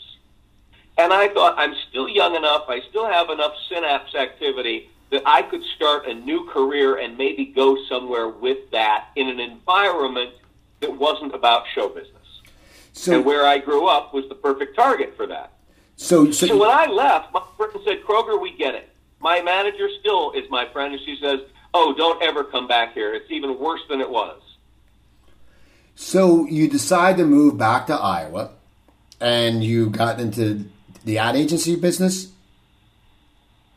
Speaker 2: And I thought, I'm still young enough, I still have enough synapse activity that I could start a new career and maybe go somewhere with that in an environment that wasn't about show business. So, and where I grew up was the perfect target for that.
Speaker 1: So, so,
Speaker 2: so when I left, my friend said, Kroeger, we get it. My manager still is my friend, and she says, oh, don't ever come back here. It's even worse than it was.
Speaker 1: So you decide to move back to Iowa, and you got into the ad agency business.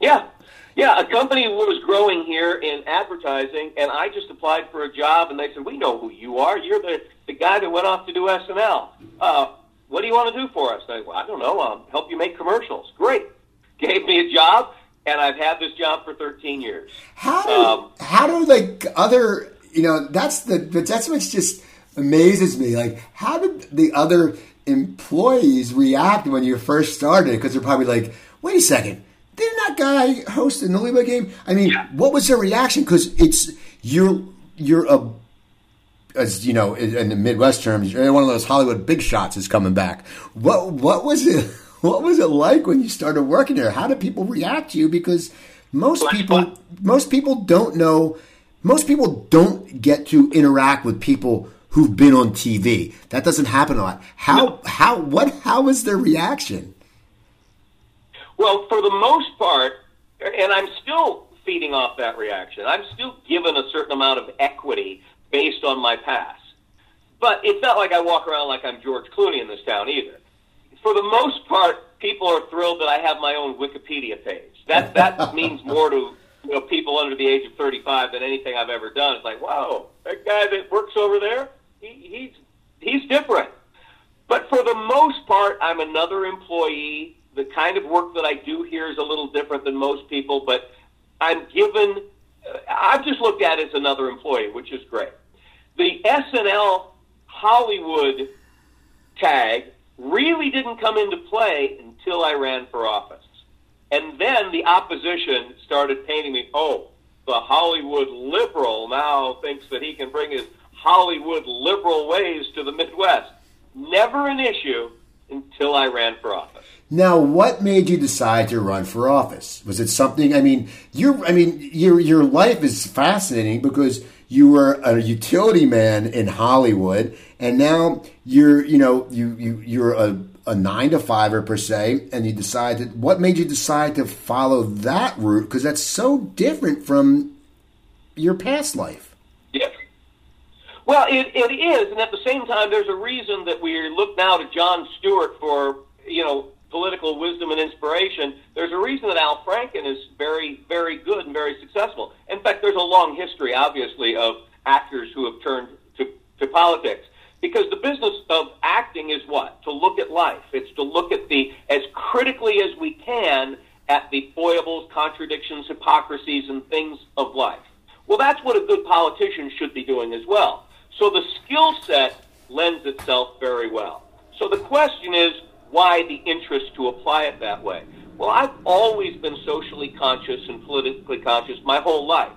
Speaker 2: Yeah, yeah. A company was growing here in advertising, and I just applied for a job, and they said, "We know who you are. You're the the guy that went off to do SNL. Uh, what do you want to do for us?" I, well, I don't know. I'll help you make commercials. Great. Gave me a job and I've had this job for 13 years.
Speaker 1: How do um, how do like other you know that's the that's what's just amazes me. Like how did the other employees react when you first started? Because they're probably like, wait a second. Didn't that guy host the Newlywed Game? I mean, yeah. what was their reaction? Because it's you're you're a as you know in the Midwest terms, you're one of those Hollywood big shots is coming back. What what was it? what was it like when you started working there? How did people react to you? Because most people, most people don't know. Most people don't get to interact with people who've been on TV. That doesn't happen a lot. How? No. How? What? How was their reaction?
Speaker 2: Well, for the most part, and I'm still feeding off that reaction. I'm still given a certain amount of equity based on my past. But it's not like I walk around like I'm George Clooney in this town either for the most part, people are thrilled that I have my own Wikipedia page. That that means more to you know, people under the age of 35 than anything I've ever done. It's like, wow, that guy that works over there, he, he's he's different. But for the most part, I'm another employee. The kind of work that I do here is a little different than most people, but I'm given. Uh, I've just looked at it as another employee, which is great. The SNL Hollywood tag really didn't come into play until I ran for office. And then the opposition started painting me, oh, the Hollywood liberal now thinks that he can bring his Hollywood liberal ways to the Midwest. Never an issue until I ran for office.
Speaker 1: Now, what made you decide to run for office? Was it something? I mean, your I mean, your your life is fascinating because you were a utility man in Hollywood, and now you're you know you you you're a, a nine to fiver per se, and you decided what made you decide to follow that route because that's so different from your past life.
Speaker 2: Well, it, it is, and at the same time, there's a reason that we look now to Jon Stewart for you know political wisdom and inspiration, there's a reason that Al Franken is very, very good and very successful. In fact, there's a long history, obviously, of actors who have turned to, to politics. Because the business of acting is what? To look at life. It's to look at the, as critically as we can, at the foibles, contradictions, hypocrisies, and things of life. Well, that's what a good politician should be doing as well. So the skill set lends itself very well. So the question is, why the interest to apply it that way? Well, I've always been socially conscious and politically conscious my whole life.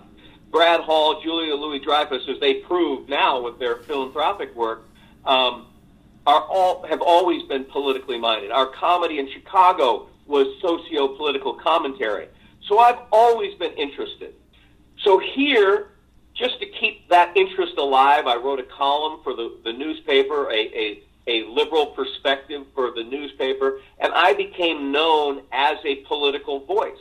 Speaker 2: Brad Hall, Julia Louis Dreyfus, as they prove now with their philanthropic work, um, are all have always been politically minded. Our comedy in Chicago was socio-political commentary. So I've always been interested. So here, just to keep that interest alive, I wrote a column for the, the newspaper, a, a a liberal perspective for the newspaper, and I became known as a political voice.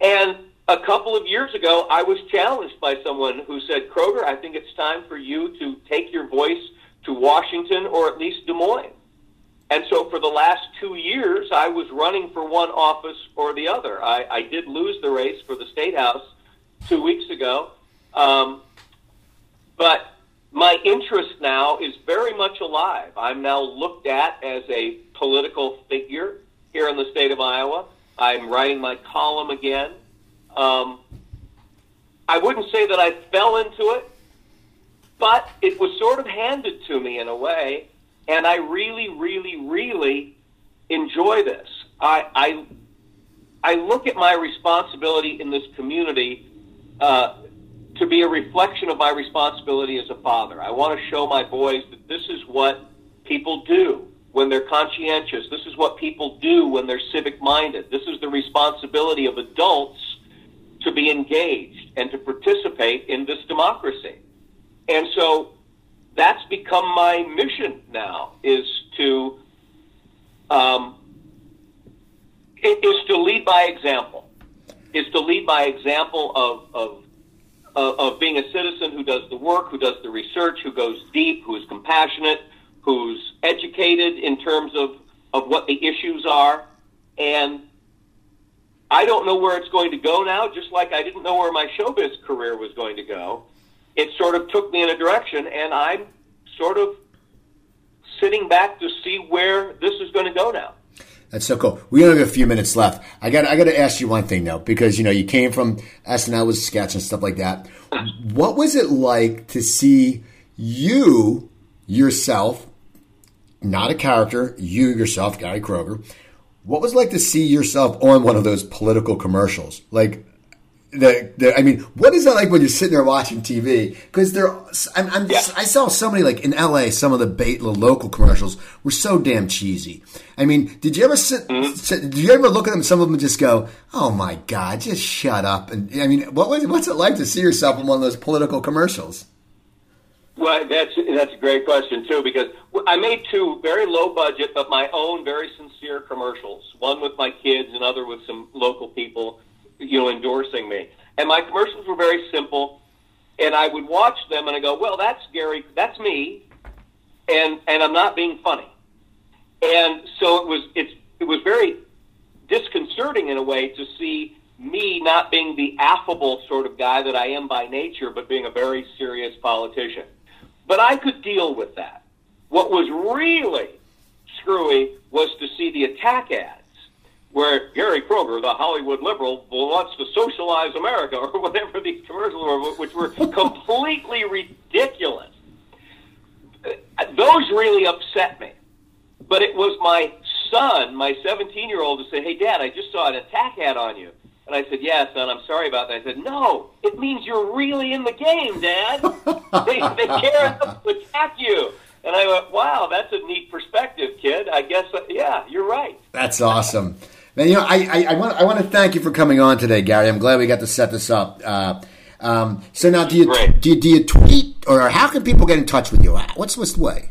Speaker 2: And a couple of years ago, I was challenged by someone who said, Kroeger, I think it's time for you to take your voice to Washington or at least Des Moines. And so for the last two years, I was running for one office or the other. I, I did lose the race for the State House two weeks ago. Um, but my interest now is very much alive. I'm now looked at as a political figure here in the state of Iowa. I'm writing my column again. Um, I wouldn't say that I fell into it, but it was sort of handed to me in a way, and I really, really, really enjoy this. I, I, I look at my responsibility in this community uh, to be a reflection of my responsibility as a father. I want to show my boys that this is what people do when they're conscientious. This is what people do when they're civic minded. This is the responsibility of adults to be engaged and to participate in this democracy. And so that's become my mission now is to um, is to lead by example. Is to lead by example of, of of being a citizen who does the work, who does the research, who goes deep, who is compassionate, who's educated in terms of, of what the issues are. And I don't know where it's going to go now, just like I didn't know where my showbiz career was going to go. It sort of took me in a direction, and I'm sort of sitting back to see where this is going to go now.
Speaker 1: That's so cool. We only have a few minutes left. I got I got to ask you one thing though, because you know you came from SNL with sketch and stuff like that. What was it like to see you yourself, not a character, you yourself, Gary Kroeger? What was it like to see yourself on one of those political commercials? Like the, the, I mean, what is that like when you're sitting there watching TV? Because there, I'm, I'm yeah. I saw so many like in LA, some of the bait, the local commercials were so damn cheesy. I mean, did you ever sit, mm-hmm. sit, Did you ever look at them? Some of them just go, "Oh my god, just shut up!" And I mean, what was what's it like to see yourself in one of those political commercials?
Speaker 2: Well, that's that's a great question too because I made two very low budget but my own very sincere commercials. One with my kids, another with some local people you know, endorsing me. And my commercials were very simple, and I would watch them and I go, well, that's Gary, that's me, and and I'm not being funny. And so it was it's it was very disconcerting in a way to see me not being the affable sort of guy that I am by nature, but being a very serious politician. But I could deal with that. What was really screwy was to see the attack ad where Gary Kroeger, the Hollywood liberal, wants to socialize America or whatever these commercials were, which were completely ridiculous. Those really upset me. But it was my son, my 17 year old, to say, Hey, Dad, I just saw an attack ad on you. And I said, Yeah, son, I'm sorry about that. I said, No, it means you're really in the game, Dad. they, they care enough to attack you. And I went, Wow, that's a neat perspective, kid. I guess, yeah, you're right.
Speaker 1: That's awesome. Man, you know, I, I, I, want I want to thank you for coming on today, Gary. I'm glad we got to set this up. Uh, um, so now, do you, do you do you tweet or how can people get in touch with you? What's what's the way?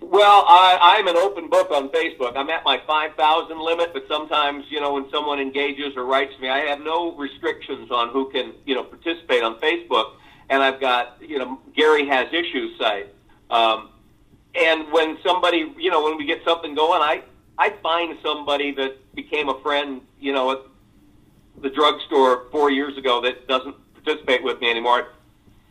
Speaker 2: Well, I, I'm an open book on Facebook. I'm at my 5,000 limit, but sometimes, you know, when someone engages or writes me, I have no restrictions on who can, you know, participate on Facebook. And I've got, you know, Gary has issues site. Um, and when somebody, you know, when we get something going, I I find somebody that became a friend, you know, at the drugstore four years ago that doesn't participate with me anymore.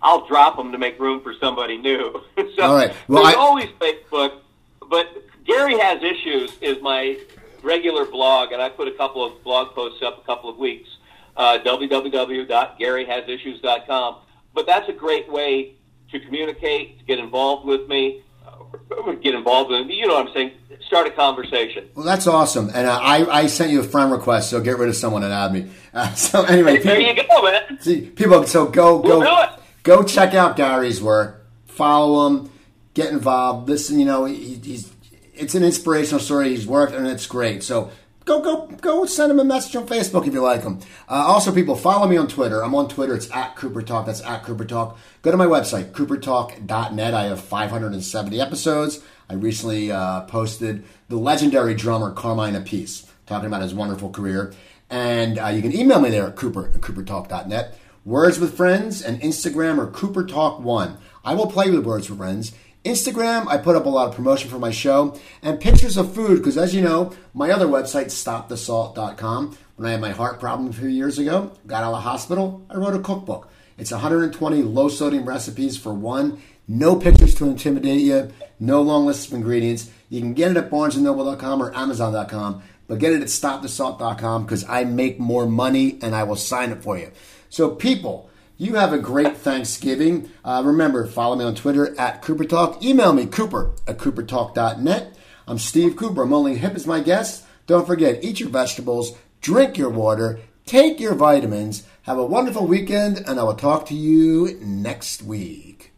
Speaker 2: I'll drop them to make room for somebody new. so
Speaker 1: All right.
Speaker 2: Well, there's I... always Facebook, but Gary has issues is my regular blog, and I put a couple of blog posts up a couple of weeks. Uh, www.garyhasissues.com. But that's a great way to communicate, to get involved with me get involved in. You know what I'm saying? Start a conversation.
Speaker 1: Well, that's awesome. And uh, I, I sent you a friend request, so get rid of someone and add me. Uh, so anyway,
Speaker 2: people, there you go, man.
Speaker 1: See, people, so go
Speaker 2: we'll
Speaker 1: go go check out Gary's work. Follow him. Get involved. Listen, you know, he, he's it's an inspirational story. He's worked, and it's great. So go go go send him a message on Facebook if you like him. Uh, also, people follow me on Twitter. I'm on Twitter. It's at Cooper Talk. That's at Cooper Talk. Go to my website coopertalk.net. I have 570 episodes. I recently uh, posted the legendary drummer Carmine Appice talking about his wonderful career, and uh, you can email me there at Cooper at coopertalk.net. Words with Friends and Instagram or Cooper Talk One. I will play with Words with Friends Instagram, I put up a lot of promotion for my show and pictures of food because, as you know, my other website, stopthesalt.com, when I had my heart problem a few years ago, got out of the hospital, I wrote a cookbook. It's 120 low sodium recipes for one, no pictures to intimidate you, no long list of ingredients. You can get it at barnesandnoble.com or amazon.com, but get it at stopthesalt.com because I make more money and I will sign it for you. So, people, you have a great Thanksgiving. Uh, remember, follow me on Twitter at Cooper Talk. Email me, cooper at coopertalk.net. I'm Steve Cooper. I'm only hip as my guest. Don't forget, eat your vegetables, drink your water, Take your vitamins. Have a wonderful weekend, and I will talk to you next week.